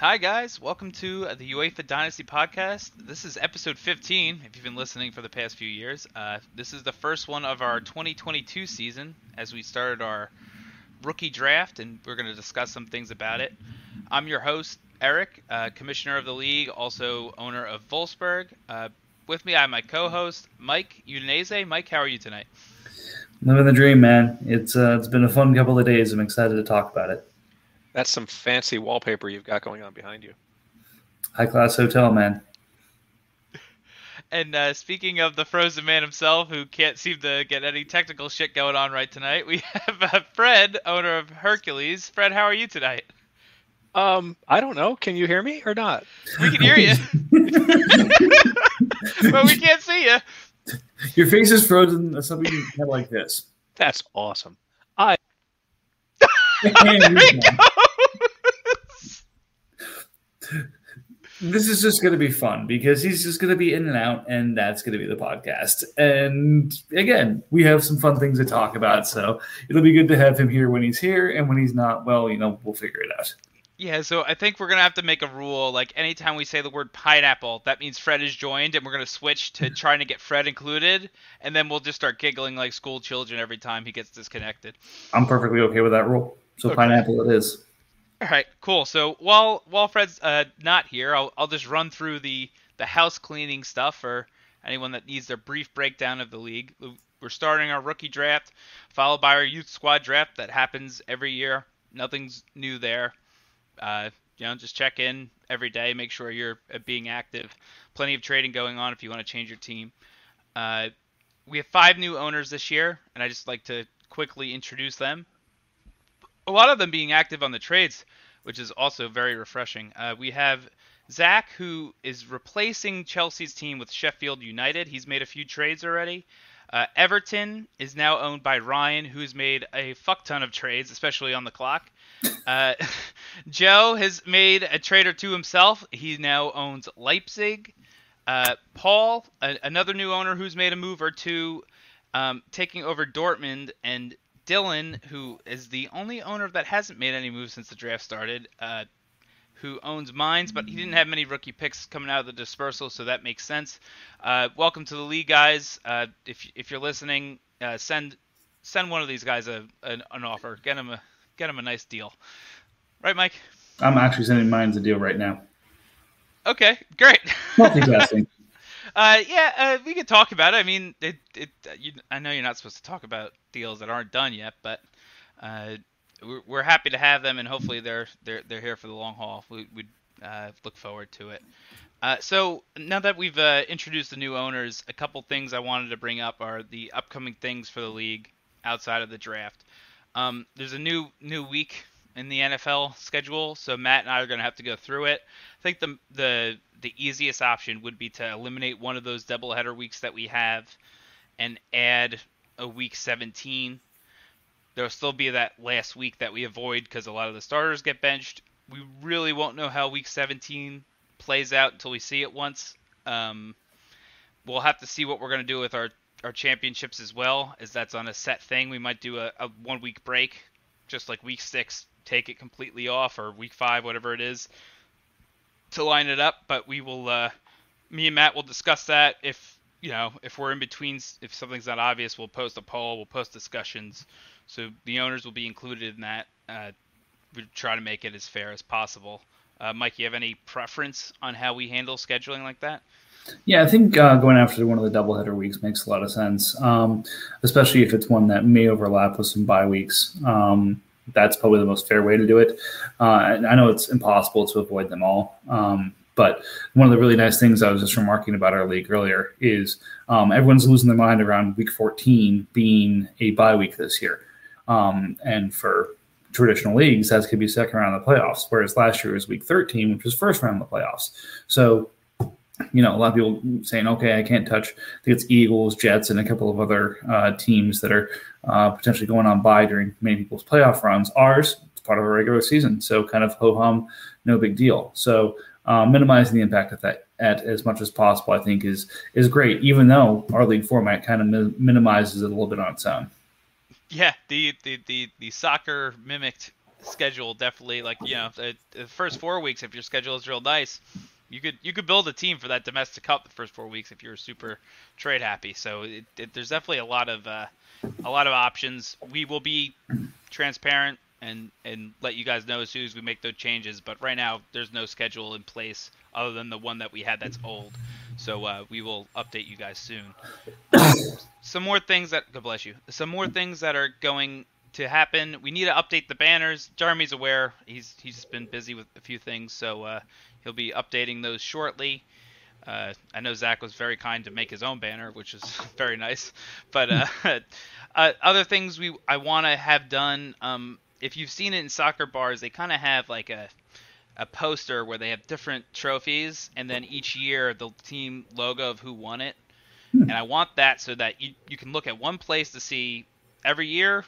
Hi, guys. Welcome to the UEFA Dynasty podcast. This is episode 15, if you've been listening for the past few years. Uh, this is the first one of our 2022 season as we started our rookie draft, and we're going to discuss some things about it. I'm your host, Eric, uh, commissioner of the league, also owner of Wolfsburg. Uh, with me, I have my co host, Mike Udinese. Mike, how are you tonight? Living the dream, man. It's uh, it's been a fun couple of days. I'm excited to talk about it. That's some fancy wallpaper you've got going on behind you. High class hotel, man. And uh, speaking of the Frozen Man himself, who can't seem to get any technical shit going on right tonight, we have uh, Fred, owner of Hercules. Fred, how are you tonight? Um, I don't know. Can you hear me or not? We can hear you, but we can't see you. Your face is frozen. Something kind of like this. That's awesome. I. there we go. This is just going to be fun because he's just going to be in and out, and that's going to be the podcast. And again, we have some fun things to talk about, so it'll be good to have him here when he's here, and when he's not, well, you know, we'll figure it out. Yeah, so I think we're gonna have to make a rule. Like anytime we say the word pineapple, that means Fred is joined, and we're gonna switch to trying to get Fred included, and then we'll just start giggling like school children every time he gets disconnected. I'm perfectly okay with that rule. So okay. pineapple it is. All right, cool. So while while Fred's uh, not here, I'll I'll just run through the the house cleaning stuff for anyone that needs their brief breakdown of the league. We're starting our rookie draft, followed by our youth squad draft that happens every year. Nothing's new there. Uh, you know, just check in every day, make sure you're uh, being active. Plenty of trading going on if you want to change your team. Uh, we have five new owners this year, and I just like to quickly introduce them a lot of them being active on the trades, which is also very refreshing. Uh, we have Zach, who is replacing Chelsea's team with Sheffield United. He's made a few trades already. Uh, Everton is now owned by Ryan, who's made a fuck ton of trades, especially on the clock. Uh, Joe has made a trade or two himself. He now owns Leipzig. Uh, Paul, a- another new owner who's made a move or two, um, taking over Dortmund, and Dylan, who is the only owner that hasn't made any moves since the draft started, uh, who owns Mainz, but he didn't have many rookie picks coming out of the dispersal, so that makes sense. Uh, welcome to the league, guys. Uh, if if you're listening, uh, send send one of these guys a an, an, offer. Get him a get him a nice deal. Right, Mike? I'm actually sending Mainz a deal right now. Okay, great. Multitasking. Uh, yeah, uh, we could talk about it. I mean, it, it, you, I know you're not supposed to talk about deals that aren't done yet, but uh, we're, we're happy to have them, and hopefully they're they're they're here for the long haul. We would uh, look forward to it. Uh, so now that we've uh, introduced the new owners, a couple things I wanted to bring up are the upcoming things for the league outside of the draft. Um, there's a new new week in the NFL schedule, so Matt and I are going to have to go through it. I think the the the easiest option would be to eliminate one of those doubleheader weeks that we have and add a week 17. There'll still be that last week that we avoid because a lot of the starters get benched. We really won't know how week 17 plays out until we see it once. Um, we'll have to see what we're going to do with our, our championships as well, as that's on a set thing. We might do a, a one week break, just like week six, take it completely off, or week five, whatever it is, to line it up. But we will, uh, me and Matt will discuss that if you know, if we're in between, if something's not obvious, we'll post a poll, we'll post discussions. So the owners will be included in that. Uh, we try to make it as fair as possible. Uh, Mike, you have any preference on how we handle scheduling like that? Yeah, I think uh, going after one of the doubleheader weeks makes a lot of sense, um, especially if it's one that may overlap with some bye weeks. Um, that's probably the most fair way to do it. Uh, I know it's impossible to avoid them all, um, but one of the really nice things I was just remarking about our league earlier is um, everyone's losing their mind around week 14 being a bye week this year. Um, and for traditional leagues, that's going to be second round of the playoffs, whereas last year was week 13, which was first round of the playoffs. So, you know, a lot of people saying, okay, I can't touch. I think it's Eagles, Jets, and a couple of other uh, teams that are uh, potentially going on by during many people's playoff runs. Ours, it's part of a regular season. So, kind of ho hum, no big deal. So, uh, minimizing the impact of that at as much as possible, I think is is great. Even though our league format kind of mi- minimizes it a little bit on its own. Yeah, the the the, the soccer mimicked schedule definitely like you know the, the first four weeks if your schedule is real nice, you could you could build a team for that domestic cup the first four weeks if you're super trade happy. So it, it, there's definitely a lot of uh, a lot of options. We will be transparent and and let you guys know as soon as we make those changes. But right now, there's no schedule in place other than the one that we had that's old. So uh, we will update you guys soon. some more things that God bless you. Some more things that are going to happen. We need to update the banners. Jeremy's aware. He's he's been busy with a few things, so uh, he'll be updating those shortly. Uh, I know Zach was very kind to make his own banner, which is very nice. But uh, uh, other things we I want to have done. Um, if you've seen it in soccer bars, they kind of have like a a poster where they have different trophies, and then each year the team logo of who won it. Hmm. And I want that so that you you can look at one place to see every year.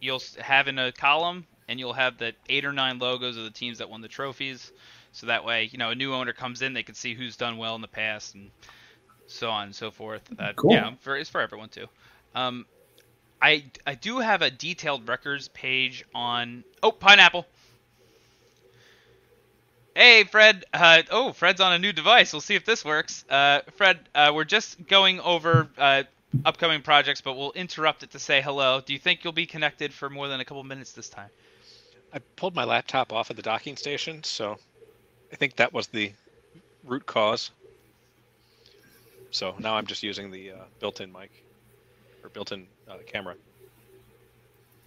You'll have in a column, and you'll have the eight or nine logos of the teams that won the trophies. So that way, you know, a new owner comes in, they can see who's done well in the past, and so on and so forth. Uh, cool. Yeah, for, it's for everyone too. Um, I I do have a detailed records page on. Oh, pineapple. Hey, Fred. Uh, oh, Fred's on a new device. We'll see if this works. Uh, Fred, uh, we're just going over uh, upcoming projects, but we'll interrupt it to say hello. Do you think you'll be connected for more than a couple minutes this time? I pulled my laptop off of the docking station, so I think that was the root cause. So now I'm just using the uh, built-in mic or built-in uh, camera.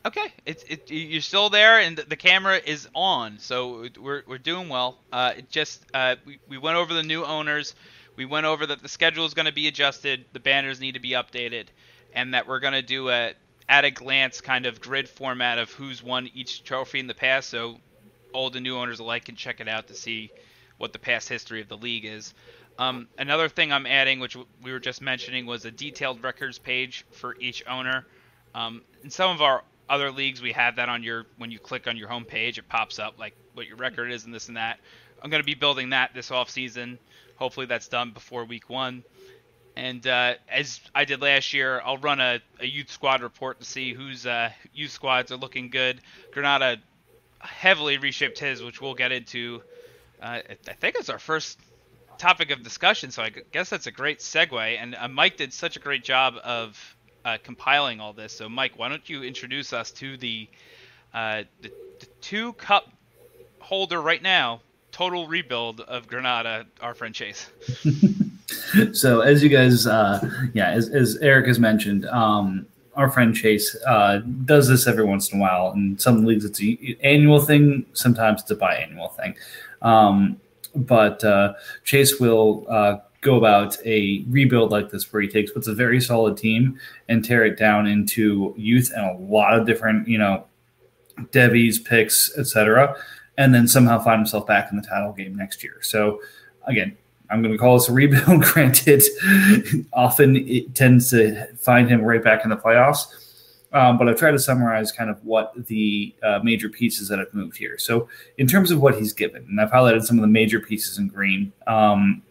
Okay, it's it, you're still there, and the camera is on, so we're we're doing well. Uh, it just uh, we we went over the new owners, we went over that the schedule is going to be adjusted, the banners need to be updated, and that we're going to do a at a glance kind of grid format of who's won each trophy in the past, so old and new owners alike can check it out to see what the past history of the league is. Um, another thing I'm adding, which we were just mentioning, was a detailed records page for each owner. Um, in some of our other leagues, we have that on your when you click on your home page, it pops up like what your record is and this and that. I'm going to be building that this off season. Hopefully, that's done before week one. And uh, as I did last year, I'll run a, a youth squad report to see whose uh, youth squads are looking good. Granada heavily reshaped his, which we'll get into. Uh, I think it's our first topic of discussion, so I guess that's a great segue. And uh, Mike did such a great job of uh, compiling all this. So, Mike, why don't you introduce us to the, uh, the, the two cup holder right now, total rebuild of Granada, our friend Chase. so, as you guys, uh, yeah, as, as, Eric has mentioned, um, our friend Chase uh, does this every once in a while. and some leagues, it's an annual thing. Sometimes it's a biannual thing. Um, but uh, Chase will uh, go about a rebuild like this where he takes what's a very solid team and tear it down into youth and a lot of different, you know, Devies, picks, etc., and then somehow find himself back in the title game next year. So again, I'm going to call this a rebuild. Granted, often it tends to find him right back in the playoffs. Um, but I've tried to summarize kind of what the uh, major pieces that have moved here. So, in terms of what he's given, and I've highlighted some of the major pieces in green. Um,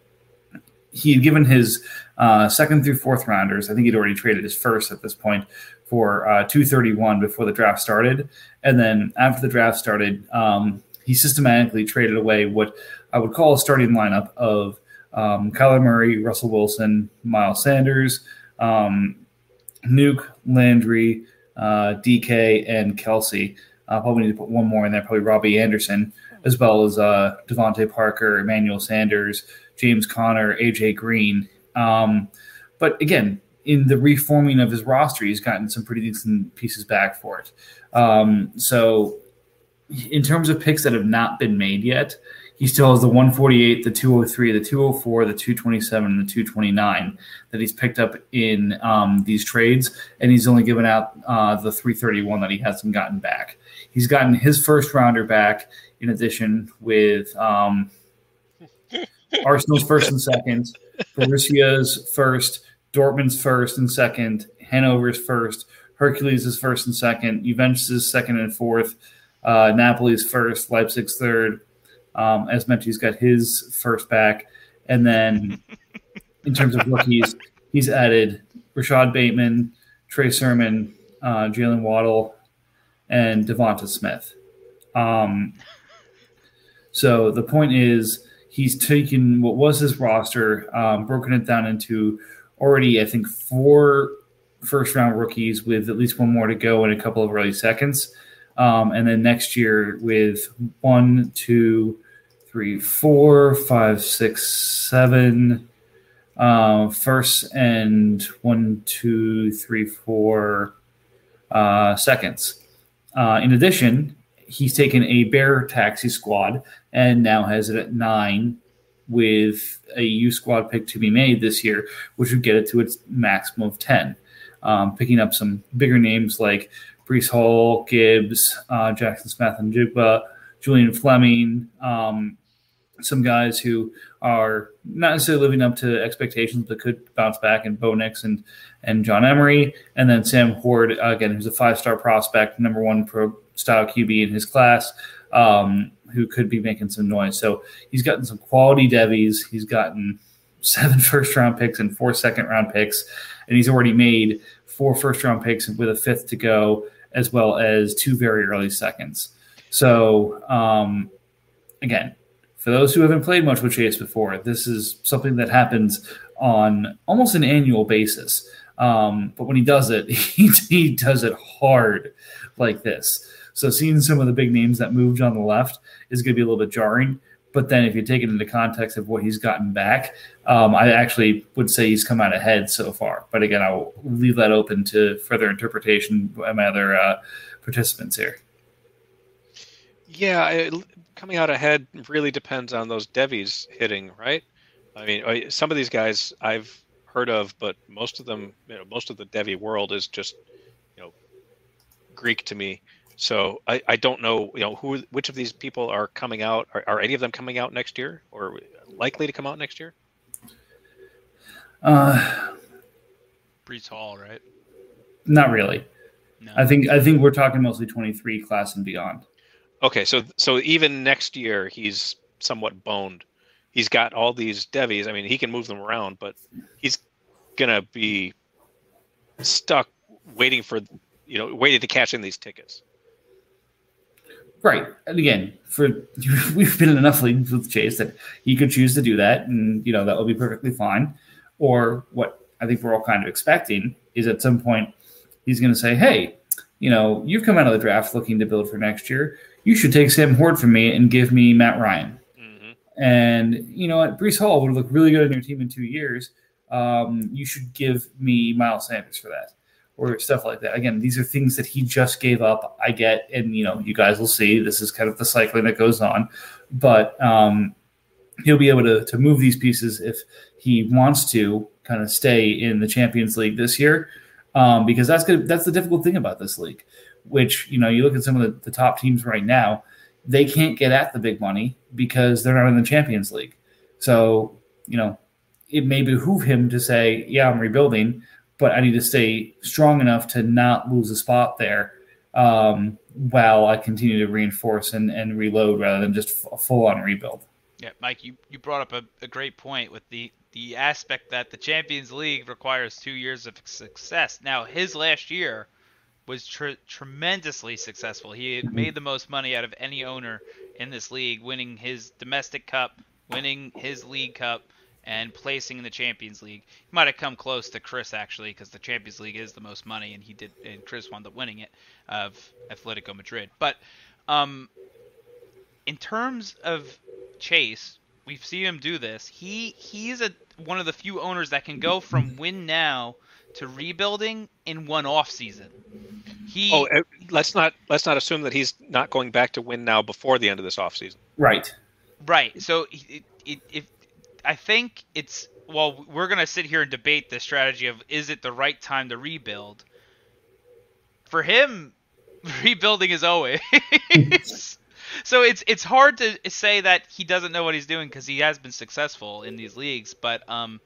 he had given his uh, second through fourth rounders. I think he'd already traded his first at this point for uh, 231 before the draft started. And then after the draft started, um, he systematically traded away what I would call a starting lineup of um, Kyler Murray, Russell Wilson, Miles Sanders, um, Nuke, Landry, uh, DK, and Kelce. Uh, probably need to put one more in there, probably Robbie Anderson, as well as uh, DeVante Parker, Emmanuel Sanders, James Conner, AJ Green. Um, but again, in the reforming of his roster, he's gotten some pretty decent pieces back for it. Um, so, in terms of picks that have not been made yet, he still has the 148, the 203, the 204, the 227, and the 229 that he's picked up in um, these trades, and he's only given out uh, the 331 that he hasn't gotten back. He's gotten his first rounder back in addition with um, Arsenal's first and second, Borussia's first, Dortmund's first and second, Hanover's first, Hercules is first and second, Juventus is second and fourth, uh, Napoli's first, Leipzig's third. Um, as mentioned, he's got his first back, and then in terms of rookies, he's added Rashod Bateman, Trey Sermon, uh, Jaylen Waddle, and DeVonta Smith. Um, so the point is, he's taken what was his roster, um, broken it down into already, I think, four first round rookies with at least one more to go and a couple of early seconds. Um, and then next year with one, two, three, four, five, six, seven, uh, first and one, two, three, four uh, seconds. Uh, in addition, he's taken a bear taxi squad and now has it at nine with a U squad pick to be made this year, which would get it to its maximum of 10. Um, picking up some bigger names like Breece Hall, Gibbs, uh, Jaxon Smith-Njigba, Julian Fleming, um, some guys who are not necessarily living up to expectations, but could bounce back, and Bo Nix and, and John Emery. And then Sam Huard, again, who's a five star prospect, number one pro style QB in his class, um, who could be making some noise. So he's gotten some quality devies. He's gotten seven first round picks and four second round picks. And he's already made four first round picks with a fifth to go, as well as two very early seconds. So, um, again, for those who haven't played much with Chase before, this is something that happens on almost an annual basis. Um, but when he does it, he, he does it hard like this. So seeing some of the big names that moved on the left is going to be a little bit jarring. But then if you take it into context of what he's gotten back, um, I actually would say he's come out ahead so far. But again, I'll leave that open to further interpretation by my other uh, participants here. Yeah, it, coming out ahead really depends on those devies hitting, right? I mean, some of these guys I've heard of, but most of them, you know, most of the Devi world is just, you know, Greek to me. So I, I don't know, you know, who which of these people are coming out. Are, are any of them coming out next year, or likely to come out next year? Uh, Breece Hall, right? Not really. No. I think I think we're talking mostly 23 class and beyond. Okay, so so even next year he's somewhat boned. He's got all these devies. I mean, he can move them around, but he's gonna be stuck waiting for you know waiting to cash in these tickets. Right. And again, for we've been in enough leagues with Chase that he could choose to do that, and you know that will be perfectly fine. Or what I think we're all kind of expecting is at some point he's going to say, "Hey, you know, you've come out of the draft looking to build for next year you should take Sam Huard from me and give me Matt Ryan. Mm-hmm. And you know what, Breece Hall would look really good on your team in two years. Um, you should give me Miles Sanders for that, or stuff like that. Again, these are things that he just gave up. I get, and you know, you guys will see. This is kind of the cycling that goes on, but um, he'll be able to to move these pieces if he wants to kind of stay in the Champions League this year, um, because that's. That's the difficult thing about this league which you know you look at some of the, the top teams right now, they can't get at the big money because they're not in the Champions League. So you know it may behoove him to say, "Yeah, I'm rebuilding, but I need to stay strong enough to not lose a spot there." Um, while I continue to reinforce and, and reload rather than just a full on rebuild. Yeah, Mike, you, you brought up a, a great point with the, the aspect that the Champions League requires two years of success. Now, his last year was tr- tremendously successful. He made the most money out of any owner in this league, winning his domestic cup, winning his league cup, and placing in the Champions League. He might have come close to Chris actually, because the Champions League is the most money, and he did, and Chris wound up winning it of Atletico Madrid. But um, in terms of Chase, we've seen him do this. He he's a one of the few owners that can go from win now to rebuilding in one off season. He Oh, eh, let's not let's not assume that he's not going back to win now before the end of this off season. Right. Right. So it, it, if I think it's well, we're gonna sit here and debate the strategy of is it the right time to rebuild. For him, rebuilding is always. so it's it's hard to say that he doesn't know what he's doing because he has been successful in these leagues. But um,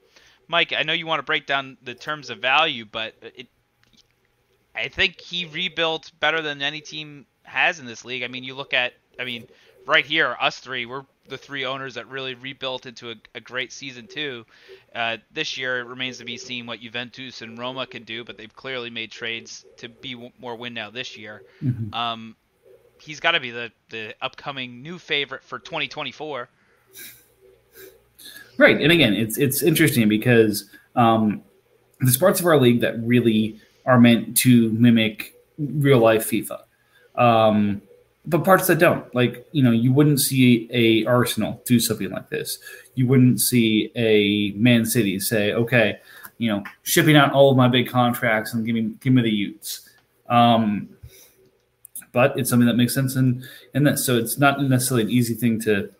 Mike, I know you want to break down the terms of value, but it, I think he rebuilt better than any team has in this league. I mean, you look at, I mean, right here, us three, we're the three owners that really rebuilt into a, a great season too. Uh, this year, it remains to be seen what Juventus and Roma can do, but they've clearly made trades to be more win now this year. Mm-hmm. Um, he's got to be the the upcoming new favorite for 2024. Right, and again, it's it's interesting because um, there's parts of our league that really are meant to mimic real life FIFA, um, but parts that don't. Like you know, you wouldn't see a Arsenal do something like this. You wouldn't see a Man City say, "Okay, you know, shipping out all of my big contracts and giving give me the Utes." Um, but it's something that makes sense and in that. So it's not necessarily an easy thing to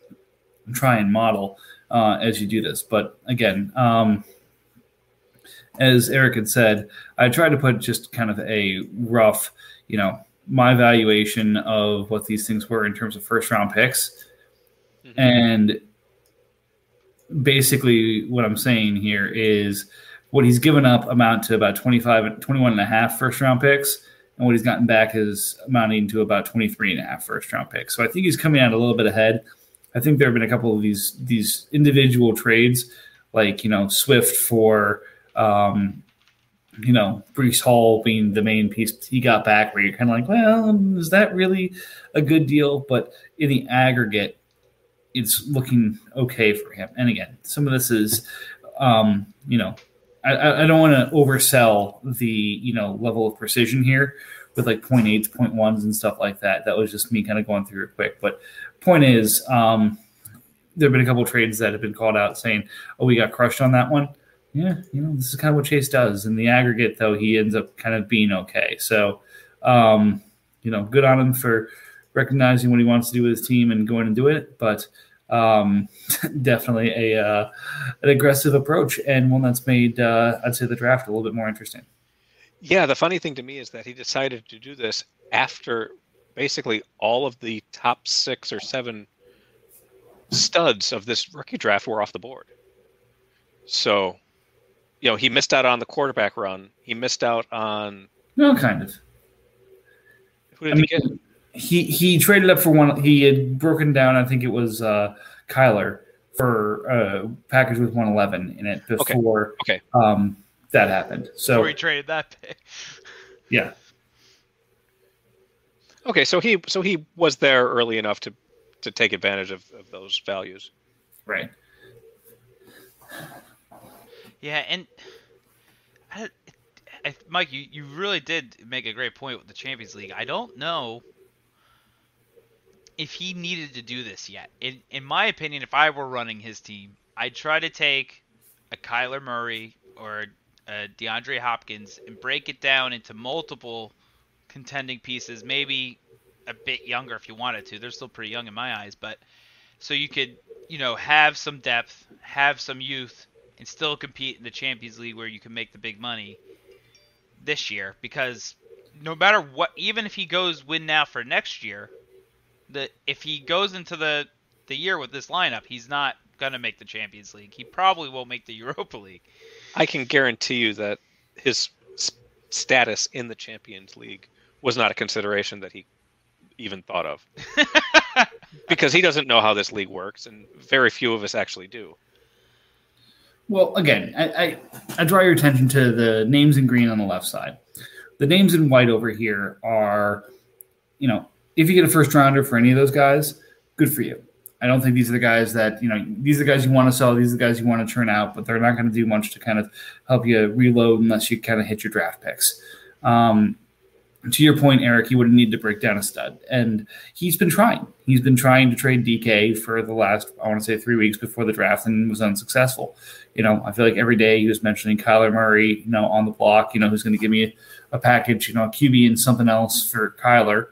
try and model uh, as you do this. But again, um, as Eric had said, I tried to put just kind of a rough, you know, my valuation of what these things were in terms of first round picks. Mm-hmm. And basically, what I'm saying here is what he's given up amount to about 25, 21 and a half first round picks. And what he's gotten back is amounting to about 23 and a half first round picks. So I think he's coming out a little bit ahead. I think there have been a couple of these these individual trades, like you know Swift for um, you know Breece Hall being the main piece he got back, where you're kind of like, well, is that really a good deal? But in the aggregate, it's looking okay for him. And again, some of this is, um, you know, I, I don't want to oversell the you know level of precision here with like point eights, point ones, and stuff like that. That was just me kind of going through it quick. But point is, um, there have been a couple trades that have been called out saying, "Oh, we got crushed on that one." Yeah, you know, this is kind of what Chase does. In the aggregate, though, he ends up kind of being okay. So, um, you know, good on him for recognizing what he wants to do with his team and going and do it. But um, definitely a uh, an aggressive approach and one that's made, uh, I'd say, the draft a little bit more interesting. Yeah, the funny thing to me is that he decided to do this after basically all of the top six or seven studs of this rookie draft were off the board. So, you know, he missed out on the quarterback run. He missed out on. No, kind of. Who did I he mean, get? He he traded up for one. He had broken down. I think it was uh, Kyler for a package with 111 in it before okay. okay. Um, that happened. So before he traded that pick. Yeah. Okay, so he so he was there early enough to to take advantage of, of those values. Right. Yeah, and I, I, Mike, you, you really did make a great point with the Champions League. I don't know if he needed to do this yet. In in my opinion, if I were running his team, I'd try to take a Kyler Murray or a DeAndre Hopkins and break it down into multiple contending pieces, maybe a bit younger if you wanted to. They're still pretty young in my eyes, but so you could, you know, have some depth, have some youth, and still compete in the Champions League where you can make the big money this year. Because no matter what, even if he goes win now for next year, the if he goes into the the year with this lineup, he's not gonna make the Champions League. He probably won't make the Europa League. I can guarantee you that his status in the Champions League was not a consideration that he even thought of. because he doesn't know how this league works, and very few of us actually do. Well, again, I, I, I draw your attention to the names in green on the left side. The names in white over here are, you know, if you get a first rounder for any of those guys, good for you. I don't think these are the guys that, you know, these are the guys you want to sell, these are the guys you want to turn out, but they're not going to do much to kind of help you reload unless you kind of hit your draft picks. Um, to your point, Eric, he would need to break down a stud. And he's been trying. He's been trying to trade DK for the last, I want to say, three weeks before the draft and was unsuccessful. You know, I feel like every day he was mentioning Kyler Murray, you know, on the block, you know, who's going to give me a, a package, you know, a QB and something else for Kyler,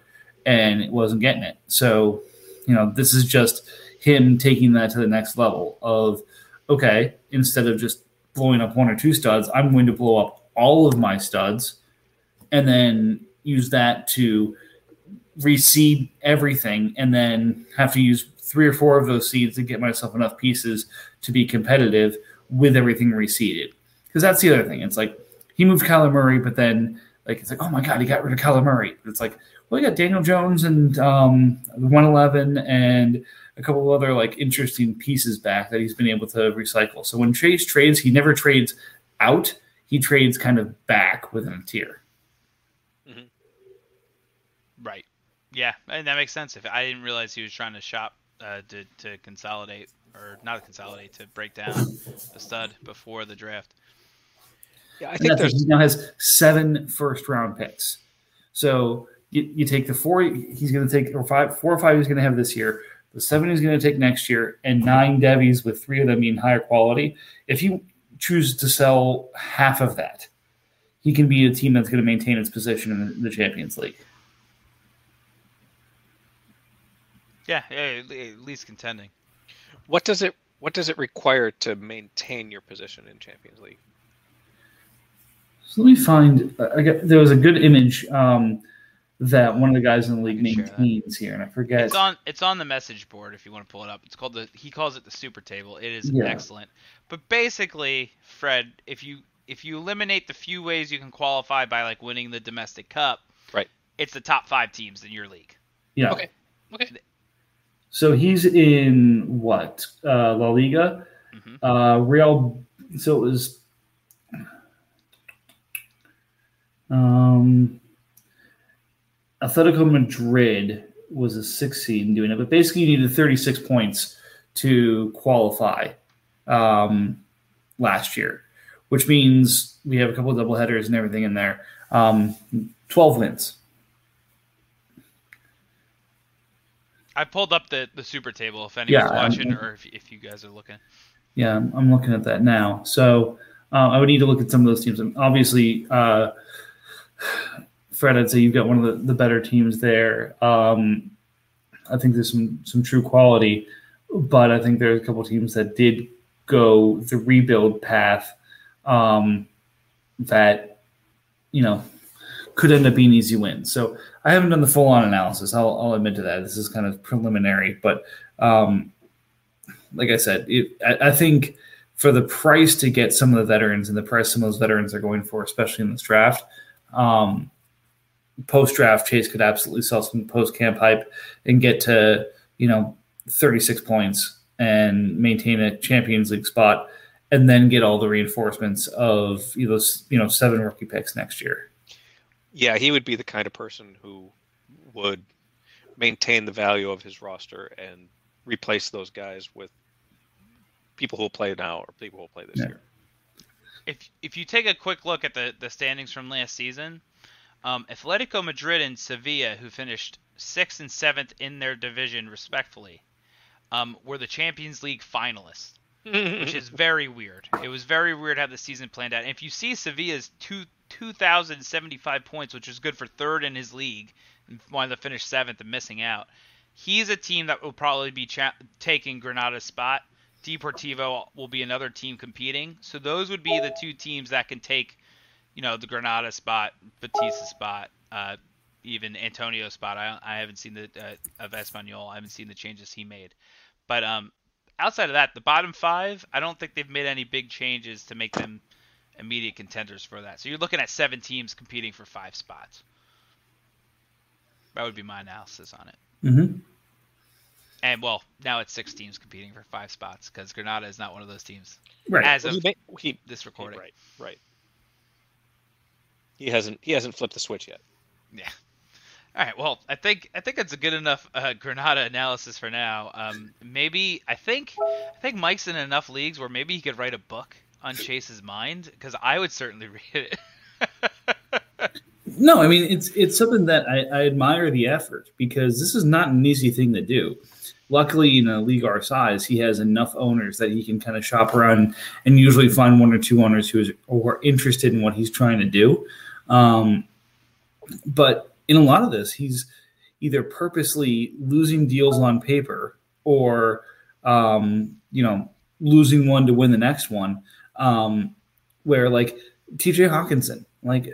and it wasn't getting it. So, you know, this is just him taking that to the next level of, okay, instead of just blowing up one or two studs, I'm going to blow up all of my studs and then use that to reseed everything and then have to use three or four of those seeds to get myself enough pieces to be competitive with everything reseeded. Because that's the other thing. It's like he moved Kyler Murray, but then like it's like, oh my god, he got rid of Kyler Murray. It's like, well, he got Daniel Jones and um, 111 and a couple other like interesting pieces back that he's been able to recycle. So when Chase trades, he never trades out; he trades kind of back within a tier. Right. Yeah, and that makes sense. If I didn't realize he was trying to shop uh, to to consolidate or not consolidate to break down a stud before the draft. Yeah, I think there's he now has seven first round picks. So you, you take the four he's going to take, or five, four or five he's going to have this year, the seven he's going to take next year, and nine Devies with three of them being higher quality. If you choose to sell half of that, he can be a team that's going to maintain its position in the Champions League. Yeah, yeah, at at least contending. what does it what does it require to maintain your position in Champions League? So let me find. I got, there was a good image um, that one of the guys in the league I can maintains here, and I forget. It's on it's on the message board if you want to pull it up. It's called the he calls it the super table. It is Yeah. excellent. But basically, Fred, if you if you eliminate the few ways you can qualify by like winning the domestic cup, Right. It's the top five teams in your league. yeah. Okay. Okay. So he's in what? Uh, La Liga, Mhm. uh, Real. So it was. Um, Atletico Madrid was a six seed in doing it, but basically you needed 36 points to qualify um, last year, which means we have a couple of double headers and everything in there. Um, 12 wins. I pulled up the the super table if anyone's Yeah, watching um, or if, if you guys are looking. Yeah, I'm, I'm looking at that now. So uh, I would need to look at some of those teams. And obviously, uh, Fred, I'd say you've got one of the, the better teams there. Um, I think there's some some true quality, but I think there's a couple teams that did go the rebuild path um, that you know could end up being easy wins. So I haven't done the full on analysis. I'll, I'll admit to that. This is kind of preliminary, but um, like I said, it, I, I think for the price to get some of the veterans and the price some of those veterans are going for, especially in this draft, um, post draft Chase could absolutely sell some post camp hype and get to you know 36 points and maintain a Champions League spot, and then get all the reinforcements of you know, those you know seven rookie picks next year. Yeah, he would be the kind of person who would maintain the value of his roster and replace those guys with people who will play now or people who will play this Yeah. year. if if you take a quick look at the the standings from last season, um, Atletico Madrid and Sevilla, who finished sixth and seventh in their division respectfully, um, were the Champions League finalists, which is very weird. It was very weird how the season planned out. And if you see Sevilla's two two thousand seventy five points, which is good for third in his league, and wanted to finish seventh and missing out. He's a team that will probably be cha- taking Granada's spot. Deportivo will be another team competing. So those would be the two teams that can take, you know, the Granada spot, Batista spot, uh, even Antonio's spot. I, I haven't seen the uh, of Espanyol. I haven't seen the changes he made. But um, outside of that, the bottom five, I don't think they've made any big changes to make them immediate contenders for that. So you're looking at seven teams competing for five spots. That would be my analysis on it. Mm-hmm. And well, now it's six teams competing for five spots because Granada is not one of those teams Right. as Well, of he, he this recording. right, right. He hasn't he hasn't flipped the switch yet. Yeah. All right. Well, I think I think it's a good enough uh, Granada analysis for now. Um, maybe I think I think Mike's in enough leagues where maybe he could write a book on Chase's mind because I would certainly read it. No, I mean it's it's something that I, I admire the effort because this is not an easy thing to do. Luckily, in a league our size, he has enough owners that he can kind of shop around and usually find one or two owners who is are interested in what he's trying to do. Um, but in a lot of this, he's either purposely losing deals on paper or um, you know losing one to win the next one. Um, where like T.J. Hockenson, like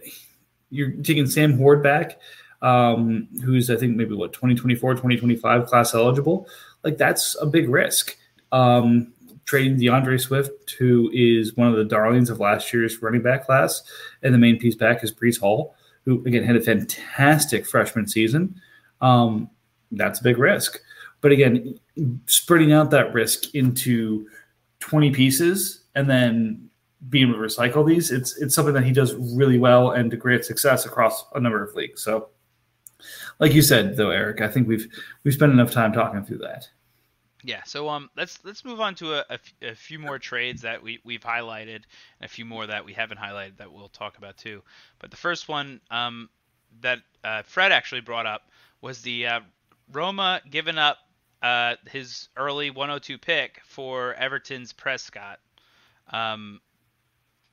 you're taking Sam Huard back, um, who's I think maybe what 2024, 2025 class eligible. Like that's a big risk. Um, trading DeAndre Swift, who is one of the darlings of last year's running back class, and the main piece back is Breece Hall, who again had a fantastic freshman season. Um, that's a big risk. But again, spreading out that risk into 20 pieces and then being able to recycle these, it's it's something that he does really well and to great success across a number of leagues. So Like you said, though, Eric, I think we've we've spent enough time talking through that. Yeah, so um, let's let's move on to a, a, f- a few more trades that we we've highlighted, and a few more that we haven't highlighted that we'll talk about too. But the first one um, that uh, Fred actually brought up was the uh, Roma giving up uh, his early 102 pick for Everton's Prescott. Um,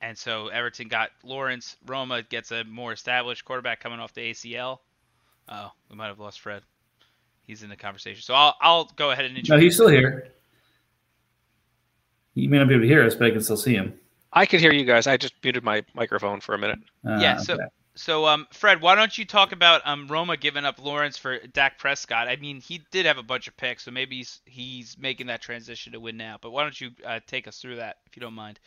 and so Everton got Lawrence. Roma gets a more established quarterback coming off the ACL. Oh, we might have lost Fred. He's in the conversation. So I'll I'll go ahead and introduce. No, he's still here. You may not be able to hear us, but I can still see him. I could hear you guys. I just muted my microphone for a minute. Uh, Yeah, so okay. so um Fred, why don't you talk about um Roma giving up Lawrence for Dak Prescott? I mean, he did have a bunch of picks, so maybe he's he's making that transition to win now. But why don't you uh, take us through that if you don't mind?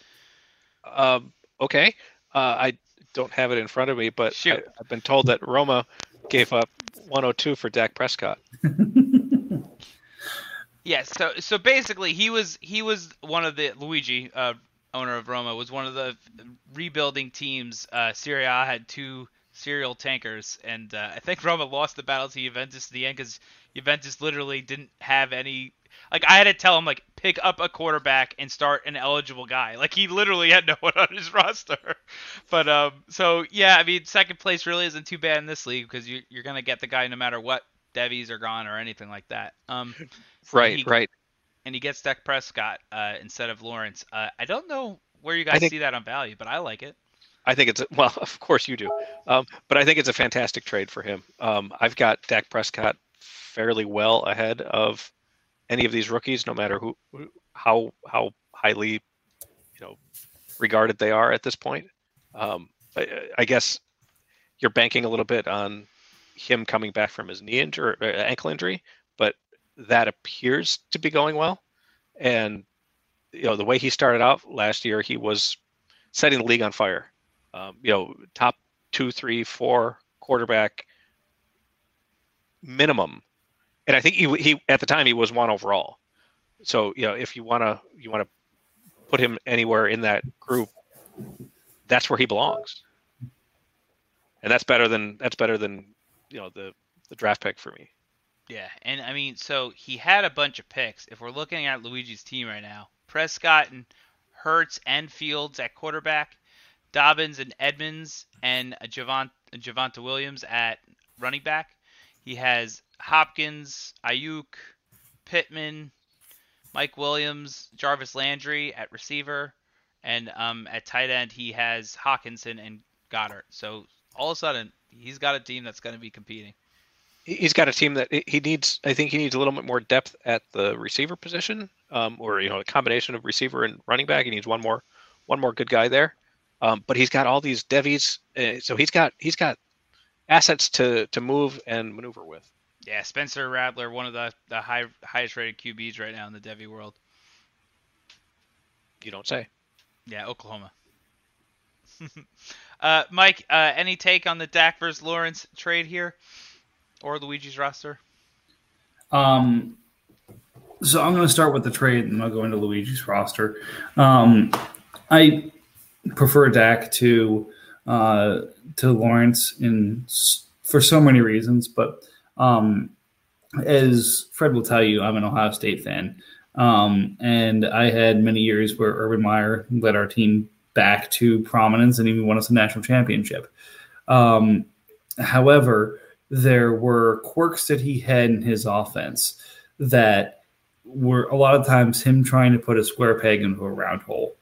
Um, okay. Uh, I don't have it in front of me, but I, Shoot. I've been told that Roma gave up 102 for Dak Prescott. Yeah, so so basically he was he was one of the Luigi, uh, owner of Roma, was one of the rebuilding teams. Uh, Serie A had two serial tankers, and uh, I think Roma lost the battle to Juventus in the end because Juventus literally didn't have any. Like I had to tell him like pick up a quarterback and start an eligible guy. Like he literally had no one on his roster. But um, so yeah, I mean second place really isn't too bad in this league because you, you're gonna get the guy no matter what Devies are gone or anything like that. Um, Right, He- right. and he gets Dak Prescott uh, instead of Lawrence. Uh, I don't know where you guys think- see that on value, but I like it. I think it's a, well, of course you do, um, but I think it's a fantastic trade for him. Um, I've got Dak Prescott fairly well ahead of any of these rookies, no matter who, how how highly you know regarded they are at this point. Um, I, I guess you're banking a little bit on him coming back from his knee injury, uh, ankle injury, but that appears to be going well. And you know the way he started out last year, he was setting the league on fire. Um, you know, top two, three, four quarterback minimum, and I think he he at the time he was one overall. So you know, if you want to you want to put him anywhere in that group, that's where he belongs, and that's better than that's better than you know the the draft pick for me. Yeah, and I mean, so he had a bunch of picks. If we're looking at Luigi's team right now, Prescott and Hurts and Fields at quarterback, Dobbins and Edmonds and Javant Javonte Williams at running back. He has Hopkins, Aiyuk, Pittman, Mike Williams, Jarvis Landry at receiver, and um, at tight end he has Hockenson and Goedert. So all of a sudden he's got a team that's going to be competing. He- He's got a team that he- he needs. I think he needs a little bit more depth at the receiver position, um, or you know, a combination of receiver and running back. He needs one more, one more good guy there. Um, but he's got all these devies, uh, so he's got he's got assets to to move and maneuver with. Yeah, Spencer Rattler, one of the, the high highest rated QBs right now in the Devi world. You don't say. Yeah, Oklahoma. uh, Mike, uh, any take on the Dak versus Lawrence trade here, or Luigi's roster? Um, so I'm going to start with the trade, and I'll go into Luigi's roster. Um, I prefer Dak to uh, to Lawrence in for so many reasons, but um, as Fred will tell you, I'm an Ohio State fan, um, and I had many years where Urban Meyer led our team back to prominence and even won us a national championship. Um, however, there were quirks that he had in his offense that were a lot of times him trying to put a square peg into a round hole.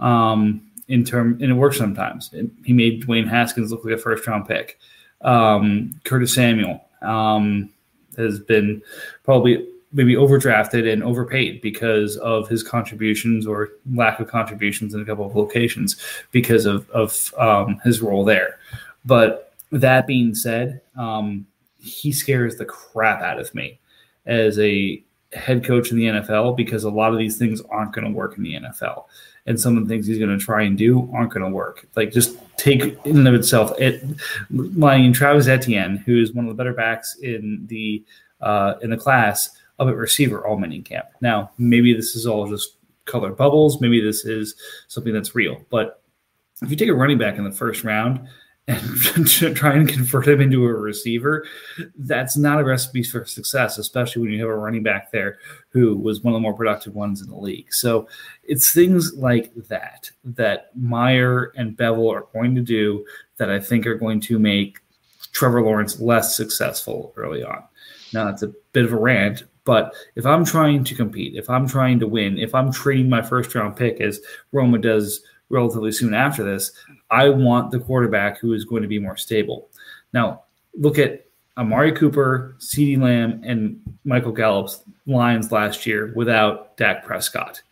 Um, in term, and it works sometimes. It- he made Dwayne Haskins look like a first round pick. Um, Curtis Samuel um, has been probably maybe overdrafted and overpaid because of his contributions or lack of contributions in a couple of locations because of of um, his role there. But that being said, um, he scares the crap out of me as a head coach in the NFL because a lot of these things aren't going to work in the NFL. And some of the things he's going to try and do aren't going to work. Like just take in and of itself, it lying Travis Etienne, who is one of the better backs in the uh, in the class up at receiver all mini camp. Now, maybe this is all just colored bubbles. Maybe this is something that's real. But if you take a running back in the first round and try and convert him into a receiver, that's not a recipe for success, especially when you have a running back there who was one of the more productive ones in the league. So it's things like that that Meyer and Bevell are going to do that I think are going to make Trevor Lawrence less successful early on. Now, that's a bit of a rant, but if I'm trying to compete, if I'm trying to win, if I'm trading my first round pick as Roma does relatively soon after this, I want the quarterback who is going to be more stable. Now, look at Amari Cooper, CeeDee Lamb, and Michael Gallup's lines last year without Dak Prescott.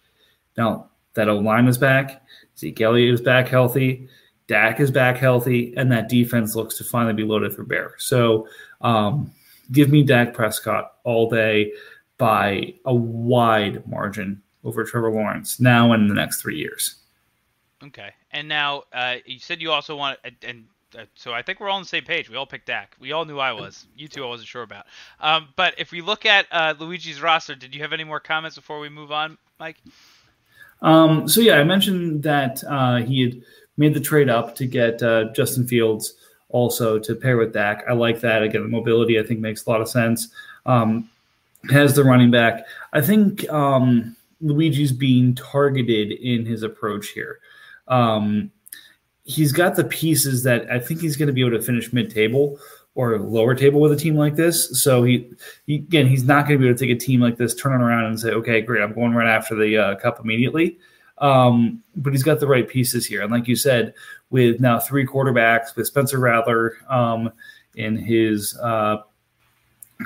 Now, that O line is back. Zeke Elliott is back healthy. Dak is back healthy, and that defense looks to finally be loaded for bear. So, um, give me Dak Prescott all day by a wide margin over Trevor Lawrence now and in the next three years. Okay. And now uh, you said you also want, and uh, so I think we're all on the same page. We all picked Dak. We all knew I was. You two, I wasn't sure about. Um, but if we look at uh, Luigi's roster, did you have any more comments before we move on, Mike? Um, so yeah, I mentioned that uh, he had made the trade up to get uh, Justin Fields also to pair with Dak. I like that. Again, the mobility I think makes a lot of sense. Um, has the running back. I think um, Luigi's being targeted in his approach here. Um, he's got the pieces that I think he's going to be able to finish mid-table or lower table with a team like this. So he, he again, he's not going to be able to take a team like this, turn it around, and say, "Okay, great, I'm going right after the uh, cup immediately." Um, but he's got the right pieces here, and like you said, with now three quarterbacks, with Spencer Rattler um, in his uh,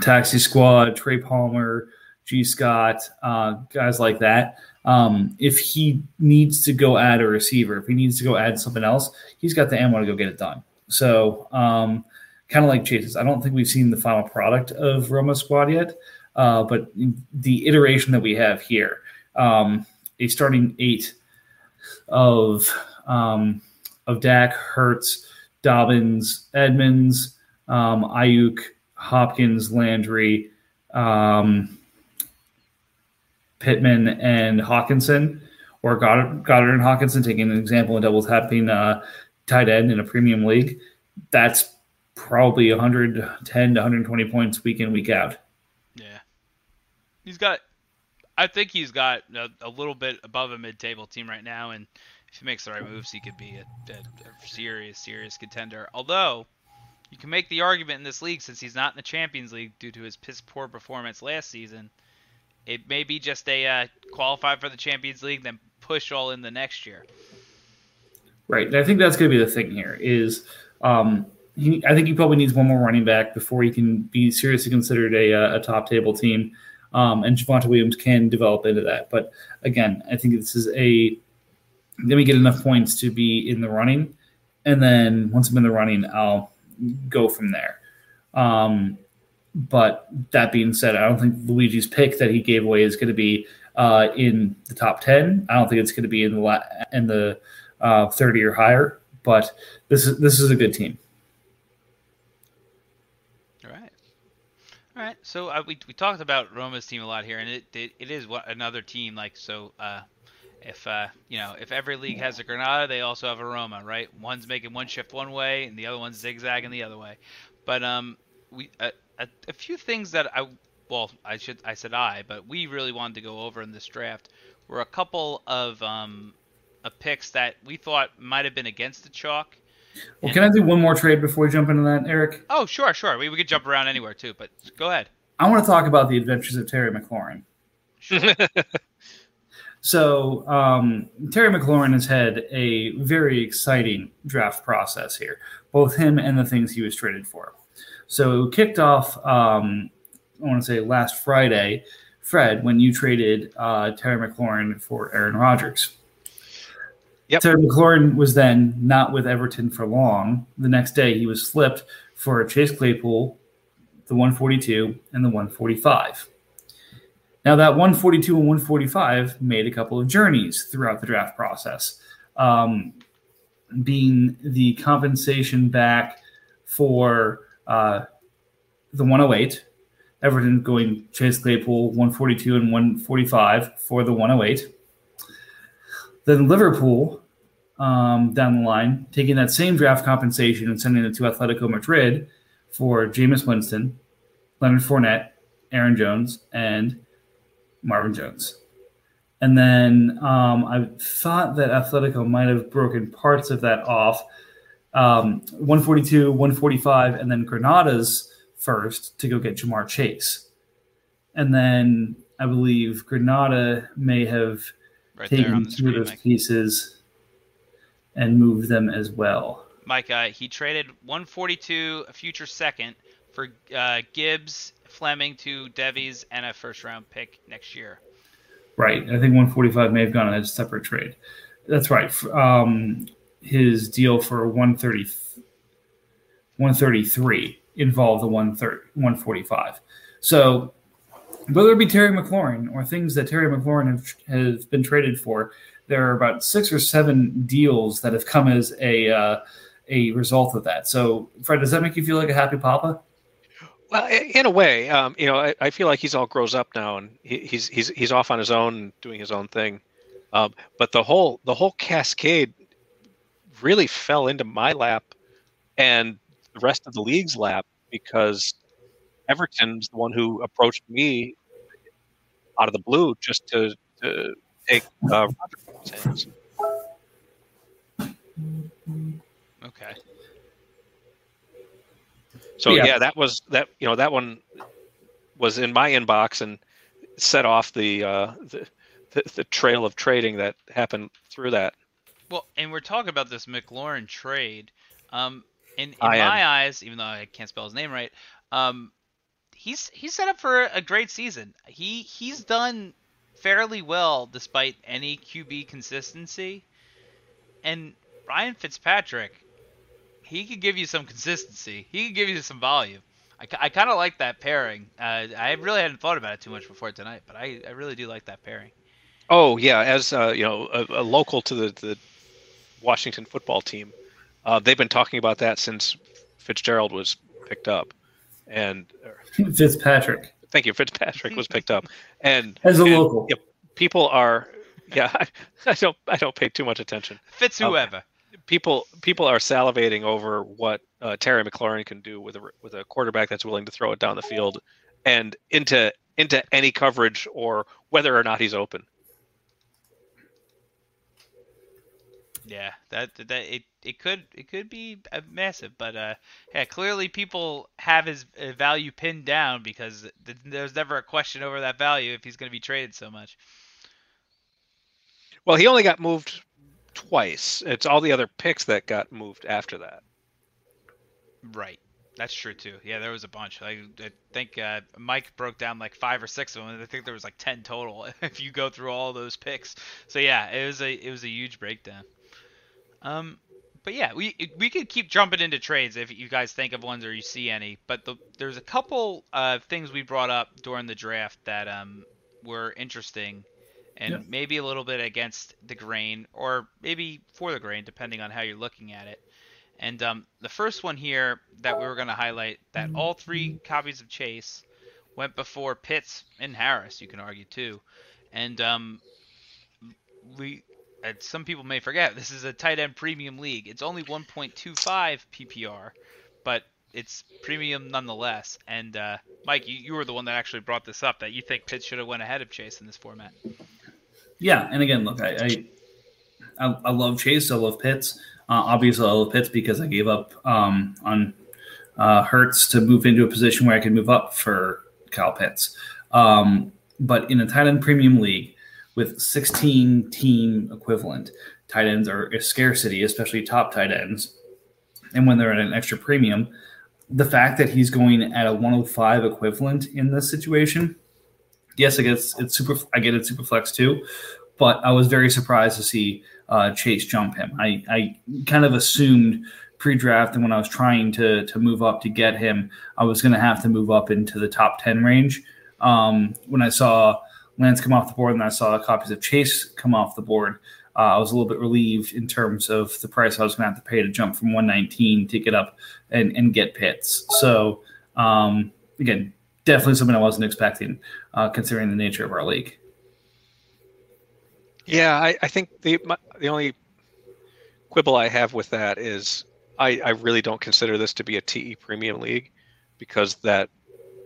taxi squad, Trey Palmer, G. Scott, uh, guys like that. Um, if he needs to go add a receiver, if he needs to go add something else, he's got the ammo to go get it done. So, um, kind of like Chase's, I don't think we've seen the final product of Roma squad yet, uh, but the iteration that we have here, um, a starting eight of um, of Dak, Hurts, Dobbins, Edmonds, um, Aiyuk, Hopkins, Landry. Um, Pittman and Hockenson, or Goddard, Goedert and Hockenson, taking an example in doubles happening uh, tight end in a premium league, that's probably 110 to 120 points week in, week out. Yeah. He's got, I think he's got a, a little bit above a mid table team right now. And if he makes the right moves, he could be a, a, a serious, serious contender. Although, you can make the argument in this league since he's not in the Champions League due to his piss poor performance last season it may be just a uh, qualify for the Champions League, then push all in the next year. Right. And I think that's going to be the thing here is um, he, I think he probably needs one more running back before he can be seriously considered a, uh, a top table team. Um, and Javonte Williams can develop into that. But again, I think this is a let me get enough points to be in the running. And then once I'm in the running, I'll go from there. Um, but that being said, I don't think Luigi's pick that he gave away is going to be uh, in the top ten. I don't think it's going to be in the la- in the uh, thirty or higher. But this is this is a good team. All right, all right. So uh, we we talked about Roma's team a lot here, and it it, it is what another team like so. Uh, if uh, you know, if every league has a Granada, they also have a Roma, right? One's making one shift one way, and the other one's zigzagging the other way. But um, we uh, a, a few things that I well, I should I said I, but we really wanted to go over in this draft were a couple of um, of picks that we thought might have been against the chalk. Well, and, can I do one more trade before we jump into that, Eric? Oh, sure, sure. We, we could jump around anywhere too, but go ahead. I want to talk about the adventures of Terry McLaurin. Sure. so um, Terry McLaurin has had a very exciting draft process here, both him and the things he was traded for. So it kicked off, um, I want to say last Friday, Fred, when you traded uh, Terry McLaurin for Aaron Rodgers. Yep. Terry McLaurin was then not with Everton for long. The next day, he was flipped for Chase Claypool, the 142, and the 145. Now, that 142 and 145 made a couple of journeys throughout the draft process, um, being the compensation back for uh, the 108. Everton going Chase Claypool 142 and 145 for the 108. Then Liverpool um, down the line, taking that same draft compensation and sending it to Atletico Madrid for Jameis Winston, Leonard Fournette, Aaron Jones, and Marvin Jones. And then um, I thought that Atletico might have broken parts of that off. Um, 142, 145, and then Granada's first to go get Ja'Marr Chase. And then I believe Granada may have Right taken the two of those Mike. pieces and moved them as well. Mike, uh, he traded 142, a future second, for uh, Gibbs, Fleming, two Devies, and a first round pick next year. Right. I think 145 may have gone on a separate trade. That's right. Um, his deal for 130, 133 involved the 130, 145. So whether it be Terry McLaurin or things that Terry McLaurin have, has been traded for, there are about six or seven deals that have come as a uh, a result of that. So, Fred, does that make you feel like a happy papa? Well, in a way, um, you know, I, I feel like he's all grows up now, and he, he's he's he's off on his own, doing his own thing. Um, but the whole the whole cascade really fell into my lap, and the rest of the league's lap because Everton's the one who approached me out of the blue just to to take uh, Rodgers' hands. Okay. So Yeah. yeah. that was that. You know, that one was in my inbox and set off the uh, the, the the trail of trading that happened through that. Well, and we're talking about this McLaurin trade. Um, in, in I am. my eyes, even though I can't spell his name right, um, he's he's set up for a great season. He he's done fairly well despite any QB consistency. And Ryan Fitzpatrick, he could give you some consistency. He could give you some volume. I, I kind of like that pairing. Uh, I really hadn't thought about it too much before tonight, but I, I really do like that pairing. Oh yeah, as uh, you know, a, a local to the, the Washington football team, uh, they've been talking about that since Fitzgerald was picked up, and uh, Fitzpatrick thank you, Fitzpatrick was picked up, and as a and, local. Yep, people are yeah. I, I don't I don't pay too much attention. Fits Okay. whoever. people people are salivating over what uh, Terry McLaurin can do with a with a quarterback that's willing to throw it down the field and into into any coverage or whether or not he's open. Yeah, that that it it could it could be massive, but uh, yeah, clearly people have his uh, value pinned down because th- there's never a question over that value if he's going to be traded so much. Well, he only got moved twice. It's all the other picks that got moved after that. Right, that's true too. Yeah, there was a bunch. I, I think uh, Mike broke down like five or six of them, and I think there was like ten total if you go through all those picks. So yeah, it was a it was a huge breakdown. Um, but yeah, we we could keep jumping into trades if you guys think of ones or you see any. But the, there's a couple uh, things we brought up during the draft that um, were interesting and Yeah. maybe a little bit against the grain or maybe for the grain, depending on how you're looking at it. And um, the first one here that we were going to highlight that all three copies of Chase went before Pitts and Harris. You can argue too, and um, we. Some people may forget this is a tight end premium league. It's only 1.25 PPR, but it's premium nonetheless. And uh, Mike, you, you were the one that actually brought this up that you think Pitts should have went ahead of Chase in this format. Yeah, and again, look, I I, I, I love Chase. I love Pitts. Uh, obviously, I love Pitts because I gave up um, on uh, Hurts to move into a position where I could move up for Kyle Pitts. Um, but in a tight end premium league with 16 team equivalent, tight ends are a scarcity, especially top tight ends. And when they're at an extra premium, the fact that he's going at a 105 equivalent in this situation, yes, I guess it's super. I get it, super flex too, but I was very surprised to see uh, Chase jump him. I, I kind of assumed pre-draft and when I was trying to to move up to get him, I was going to have to move up into the top ten range. Um, when I saw Lance come off the board and I saw copies of Chase come off the board, uh, I was a little bit relieved in terms of the price I was going to have to pay to jump from 119 to get up and, and get Pitts. So um, again, definitely something I wasn't expecting, uh, considering the nature of our league. Yeah, I, I think the my, the only quibble I have with that is I, I really don't consider this to be a TE premium league because that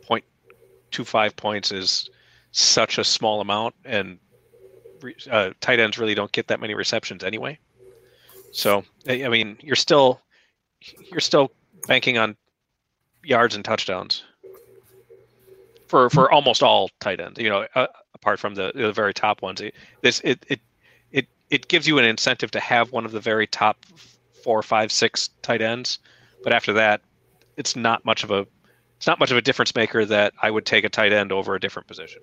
0.25 points is such a small amount and uh, tight ends really don't get that many receptions anyway. So I mean, you're still you're still banking on yards and touchdowns for for almost all tight ends. You know, uh, apart from the the very top ones. It, this it it it it gives you an incentive to have one of the very top four, five, six tight ends, but after that, it's not much of a it's not much of a difference maker that I would take a tight end over a different position.